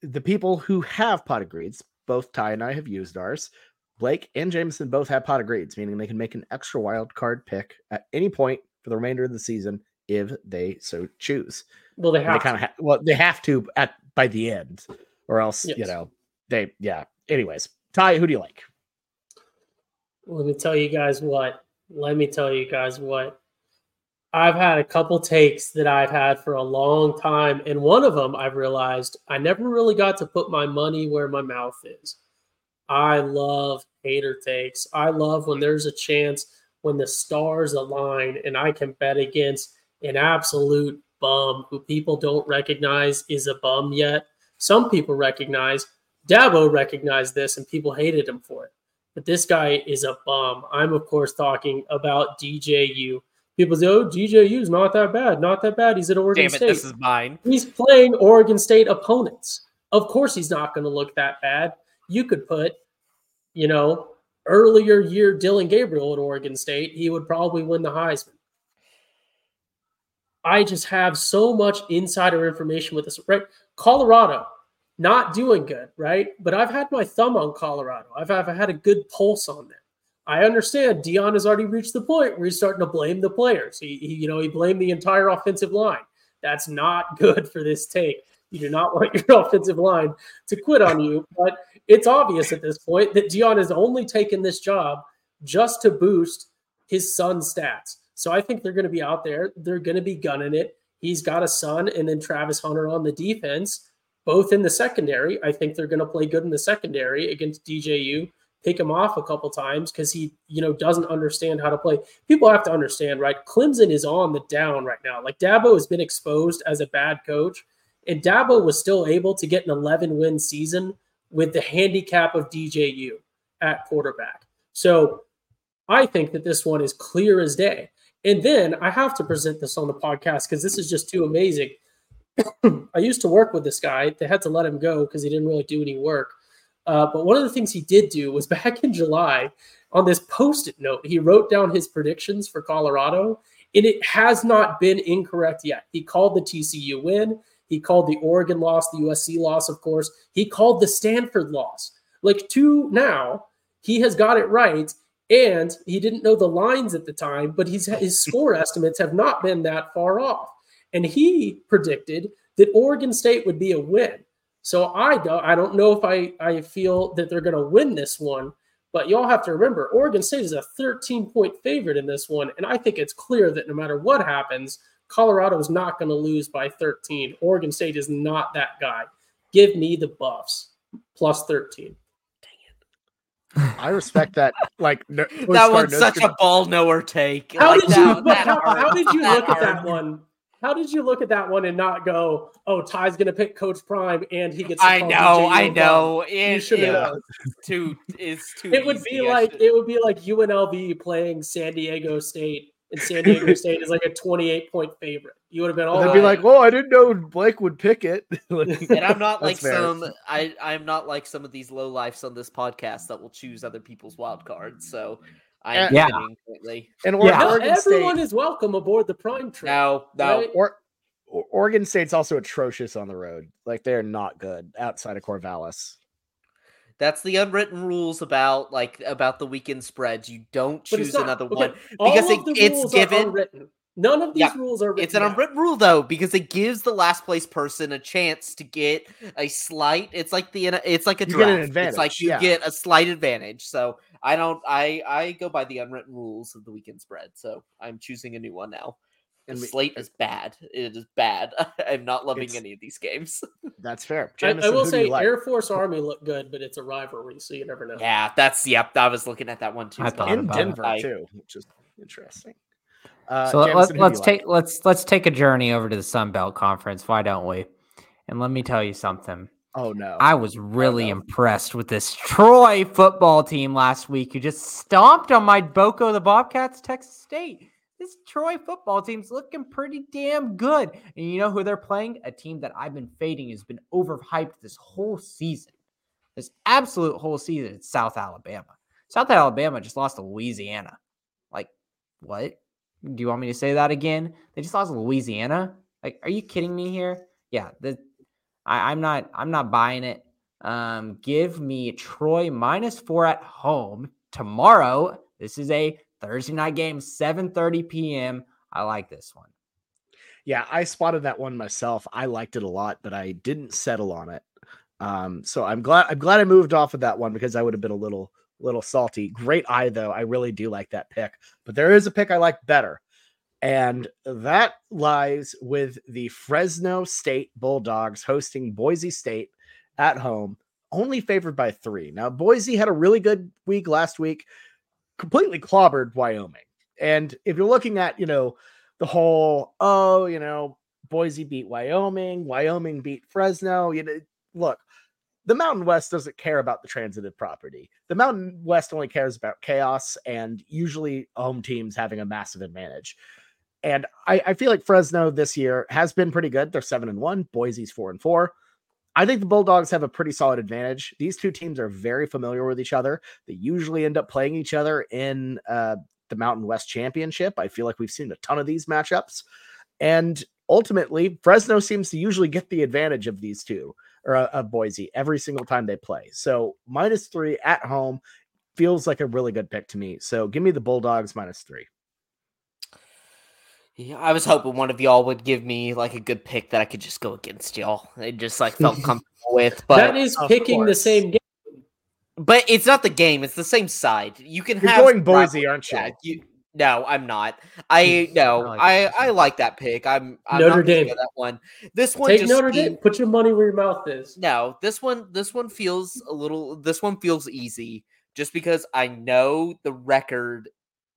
the people who have pot of greeds, both Ty and I have used ours. Blake and Jameson both have pot of greeds, meaning they can make an extra wild card pick at any point for the remainder of the season if they so choose. Well, they have kind of ha- well, they have to at by the end, or else you know they yeah. Anyways, Ty, who do you like? Let me tell you guys what. Let me tell you guys what. I've had a couple takes that I've had for a long time, and one of them I've realized I never really got to put my money where my mouth is. I love hater takes. I love when there's a chance when the stars align and I can bet against an absolute bum who people don't recognize is a bum yet. Some people recognize. Dabo recognized this and people hated him for it but this guy is a bum. I'm of course talking about DJU. People say, "Oh, DJU is not that bad, not that bad. He's at Oregon Damn it, State. this is mine. He's playing Oregon State opponents. Of course, he's not going to look that bad. You could put, you know, earlier year Dillon Gabriel at Oregon State. He would probably win the Heisman. I just have so much insider information with this. Right, Colorado not doing good, right? But I've had my thumb on Colorado. I've, I've had a good pulse on them. I understand Deion has already reached the point where he's starting to blame the players. He, he you know, he blamed the entire offensive line. That's not good for this take. You do not want your offensive line to quit on you. But it's obvious at this point that Deion has only taken this job just to boost his son's stats. So I think they're going to be out there. They're going to be gunning it. He's got a son and then Travis Hunter on the defense, both in the secondary. I think they're going to play good in the secondary against DJU. Pick him off a couple times because he, you know, doesn't understand how to play. People have to understand, right? Clemson is on the down right now. Like Dabo has been exposed as a bad coach, and Dabo was still able to get an 11 win season with the handicap of DJU at quarterback. So I think that this one is clear as day. And then I have to present this on the podcast because this is just too amazing. I used to work with this guy. They had to let him go because he didn't really do any work. Uh, but one of the things he did do was back in July on this post it note, he wrote down his predictions for Colorado, and it has not been incorrect yet. He called the TCU win. He called the Oregon loss, the USC loss, of course. He called the Stanford loss. Like two now, he has got it right. And he didn't know the lines at the time, but his, his score estimates have not been that far off. And he predicted that Oregon State would be a win. So I don't, I don't know if I, I feel that they're going to win this one, but y'all have to remember Oregon State is a 13 point favorite in this one. And I think it's clear that no matter what happens, Colorado is not going to lose by 13. Oregon State is not that guy. Give me the buffs plus 13. I respect that. Like no, That one's such a ball knower take. How Like, did that- you but that how, how did you That look at that one? how did you look at that one and not go, "Oh, Ty's going to pick Coach Prime and he gets"? I know, I know. Bomb." It, should it have. too it's too. It would easy, be like should- it would be like UNLV playing San Diego State, and San Diego State is like a 28 point favorite. You would have been all they'd be like, "Well, I didn't know Blake would pick it." and I'm not like fair. some I I'm not like some of these low lifes on this podcast that will choose other people's wild cards. So I'm eh, Yeah. kidding completely. And Yeah. No, Oregon everyone State, is welcome aboard the Prime train. No, no. right? or, or- Oregon State's also atrocious on the road. Like they're not good outside of Corvallis. That's the unwritten rules about like about the weekend spreads. You don't choose not- another okay, one because it- it's given- unwritten. None of these Yeah, rules are written. It's an unwritten rule though because it gives the last place person a chance to get a slight. It's like the uh, it's like a You get an draft. It's like you yeah. get a slight advantage. So I don't. I I go by the unwritten rules of the weekend spread. So I'm choosing a new one now. The we- slate is bad. It is bad. I'm not loving any of these games. That's fair. I, I will who do you say like? Air Force Army looked good, but it's a rivalry, so you never know. Yeah, that's yep. I was looking at that one too. I thought in about it. Denver I- too, which is interesting. Uh, so let, Jameson, who do let's you take like? let's let's take a journey over to the Sun Belt Conference. Why don't we? And let me tell you something. Oh no! I was really no. impressed with this Troy football team last week who just stomped on my Boko the Bobcats, Texas State. This Troy football team's looking pretty damn good. And you know who they're playing? A team that I've been fading has been overhyped this whole season. This absolute whole season. It's South Alabama. South Alabama just lost to Louisiana. Like, what? Do you want me to say that again? They just lost to Louisiana? Like, are you kidding me here? Yeah, the I, I'm not I'm not buying it. Um, give me Troy minus four at home tomorrow. This is a Thursday night game, 7:30 p.m. I like this one. Yeah, I spotted that one myself. I liked it a lot, but I didn't settle on it. Um, so I'm glad I'm glad I moved off of that one because I would have been a little little salty. Great eye though. I really do like that pick. But there is a pick I like better. And that lies with the Fresno State Bulldogs hosting Boise State at home, only favored by 3. Now Boise had a really good week last week, completely clobbered Wyoming. And if you're looking at, you know, the whole oh you know boise beat wyoming wyoming beat fresno you know look the mountain west doesn't care about the transitive property. The mountain west only cares about chaos and usually home teams having a massive advantage. And I, I feel like fresno this year has been pretty good. They're seven and one. Boise's four and four I think the Bulldogs have a pretty solid advantage. These two teams are very familiar with each other. They usually end up playing each other in uh, the Mountain West Championship. I feel like we've seen a ton of these matchups. And ultimately, Fresno seems to usually get the advantage of these two or uh, of Boise every single time they play. So minus three at home feels like a really good pick to me. So give me the Bulldogs minus three. Yeah, I was hoping one of y'all would give me like a good pick that I could just go against y'all. I just like felt comfortable with, but that is of picking the same game. but it's not the game. It's the same side. You can You're have going Boise, rivalry- aren't you? Yeah, you. No, I'm not. I hmm, no, I I that I pick. like that pick. I'm, I'm Notre not gonna Dame. that one. This one Take just Notre seems- Dame. Put your money where your mouth is. No, this one this one feels a little this one feels easy just because I know the record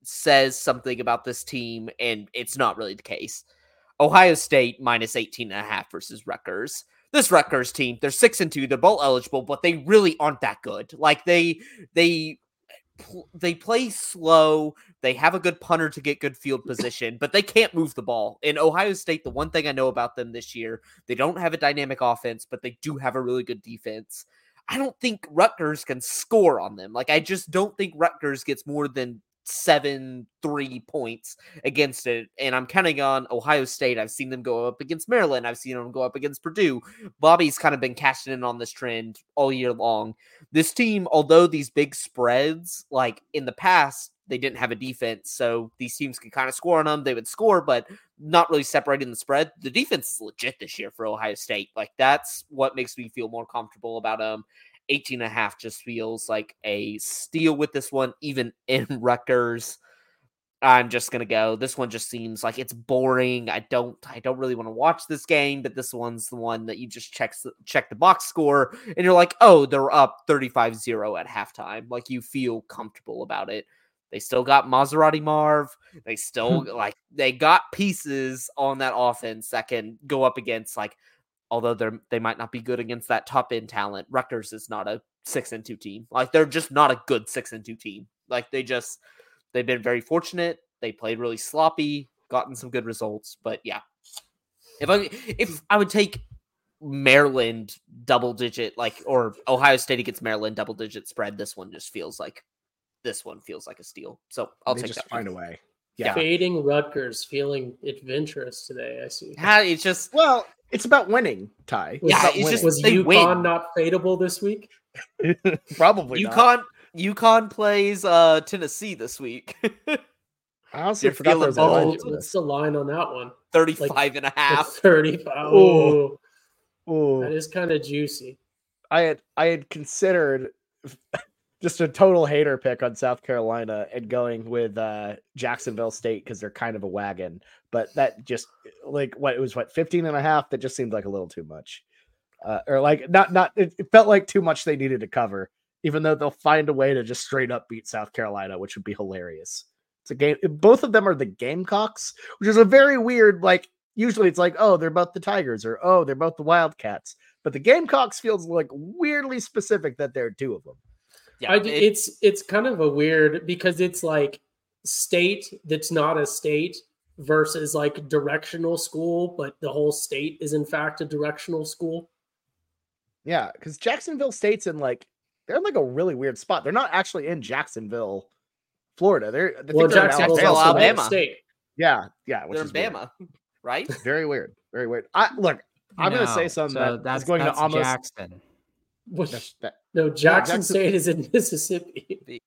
says something about this team and it's not really the case. Ohio State minus 18 and a half versus Rutgers. This Rutgers team, they're 6 and 2, they're bowl eligible, but they really aren't that good. Like they they they play slow. They have a good punter to get good field position, but they can't move the ball. In Ohio State, the one thing I know about them this year, they don't have a dynamic offense, but they do have a really good defense. I don't think Rutgers can score on them. Like I just don't think Rutgers gets more than seven, three points against it. And I'm counting on Ohio State. I've seen them go up against Maryland. I've seen them go up against Purdue. Bobby's kind of been cashing in on this trend all year long. This team, although these big spreads, like in the past, they didn't have a defense, so these teams could kind of score on them. They would score, but not really separating the spread. The defense is legit this year for Ohio State. Like that's what makes me feel more comfortable about them. 18 and a half just feels like a steal with this one, even in Rutgers. I'm just gonna go. This one just seems like it's boring. I don't I don't really want to watch this game, but this one's the one that you just check check the box score and you're like, oh, they're up 35-0 at halftime. Like you feel comfortable about it. They still got Maserati Marv. They still like they got pieces on that offense that can go up against like although they're they might not be good against that top end talent. Rutgers is not a six and two team. Like they're just not a good six and two team. Like they just they've been very fortunate. They played really sloppy, gotten some good results. But yeah. If I if I would take Maryland double digit, like or Ohio State against Maryland double digit spread, this one just feels like this one feels like a steal. So I'll they take just that. find one. a way. Yeah. Fading Rutgers, feeling adventurous today. I see. Yeah, it's just Well, it's about winning, Ty. Was, Yeah, it's winning. just- was they UConn win. not fadeable this week? probably not. UConn UConn plays uh Tennessee this week. I honestly You're forgot there was a bold. line to this. what's the line on that one? 35 and a half. 35. Ooh. Oh, Ooh. that is kind of juicy. I had I had considered just a total hater pick on South Carolina and going with uh Jacksonville State because they're kind of a wagon, but that just like what it was what 15 and a half that just seemed like a little too much. Uh, or like not not it, it felt like too much they needed to cover, even though they'll find a way to just straight up beat South Carolina, which would be hilarious. It's a game both of them are the Gamecocks, which is a very weird like usually it's like, oh, they're both the Tigers or oh, they're both the Wildcats. But the Gamecocks feels like weirdly specific that there are two of them. Yeah, I, it- it's it's kind of a weird because it's like state that's not a state versus like directional school, but the whole state is in fact a directional school. Yeah, because Jacksonville State's in like they're in like a really weird spot. They're not actually in Jacksonville, Florida. They're I think Well, they're in Jacksonville's Alabama. also Alabama. Alabama State. Yeah, yeah, which they're in is weird. Bama, right? Very weird. Very weird. I look. I'm gonna say No, something so that is that's going that's to almost. Jackson. Which, that's- that- no, Jackson, Jackson- State is in Mississippi.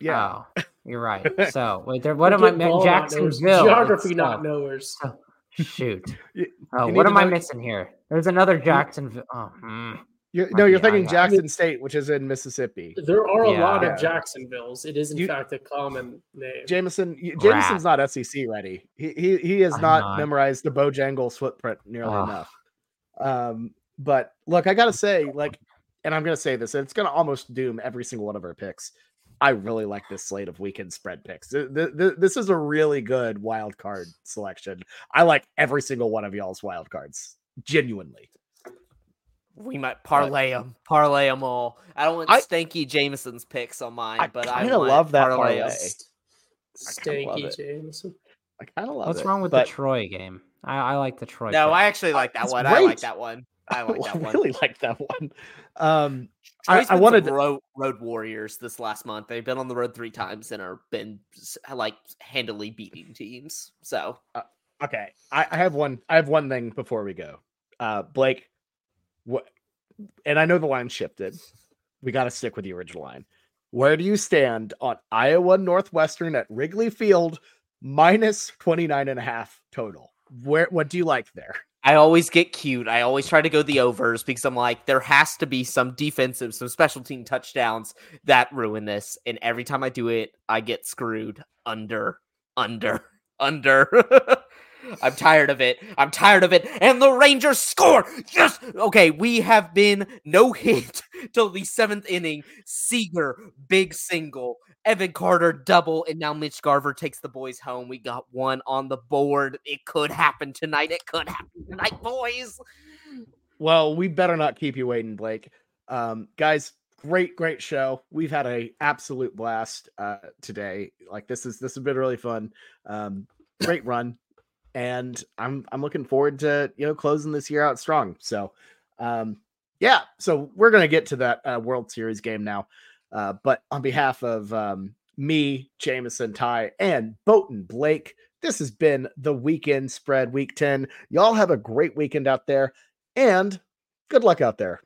yeah. Oh, you're right. So wait, there. What am I? Forget mi- ball not knowers, Jacksonville. Geography It's, not uh, knowers. Shoot. You- Oh, you what am to I know- missing here? There's another Jacksonville. Oh, hmm. You're, no, you're be- I thinking got- Jackson State, which is in Mississippi. There are a Yeah. lot Yeah. of Jacksonvilles. It is in You- fact a common name. Jameson, you- Crap. Jameson's not SEC ready. He he he has not, not. memorized the Bojangles footprint nearly Ugh. enough. Um, but look, I gotta say, like, and I'm gonna say this, and it's gonna almost doom every single one of our picks. I really like this slate of weekend spread picks. Th- th- th- This is a really good wild card selection. I like every single one of y'all's wild cards, genuinely. We might parlay them, parlay them all. I don't want I- Stanky Jameson's picks on mine, I but I kinda want love that parlay 'em. parlay. I kinda love Stanky it. Jameson. I kind of love What's it, wrong with but the Troy game? I, I like the Troy. No, pick. I actually like that It's one. I like that one. I like that one. really like that one. Um, I, I wanted road, road warriors this last month. They've been on the road three times and are been like handily beating teams. So okay I, I have one i have one thing before we go uh blake what and i know the line shifted we got to stick with the original line where do you stand on iowa northwestern at wrigley field minus 29 and a half total where what do you like there I always get cute. I always try to go the overs because I'm like, there has to be some defensive, some special team touchdowns that ruin this. And every time I do it, I get screwed under, under, under. I'm tired of it. I'm tired of it. And the Rangers score. Yes. Okay. We have been no hit till the seventh inning. Seager, big single. Evan Carter, double. And now Mitch Garver takes the boys home. We got one on the board. It could happen tonight. It could happen tonight, boys. well we better not keep you waiting blake um guys great great show we've had a absolute blast uh today like this is this has been really fun um great run and i'm i'm looking forward to you know closing this year out strong. So um yeah so we're gonna get to that uh, world series game now. Uh but on behalf of um me jameson ty and Boaton blake this has been the weekend spread week 10 y'all have a great weekend out there and good luck out there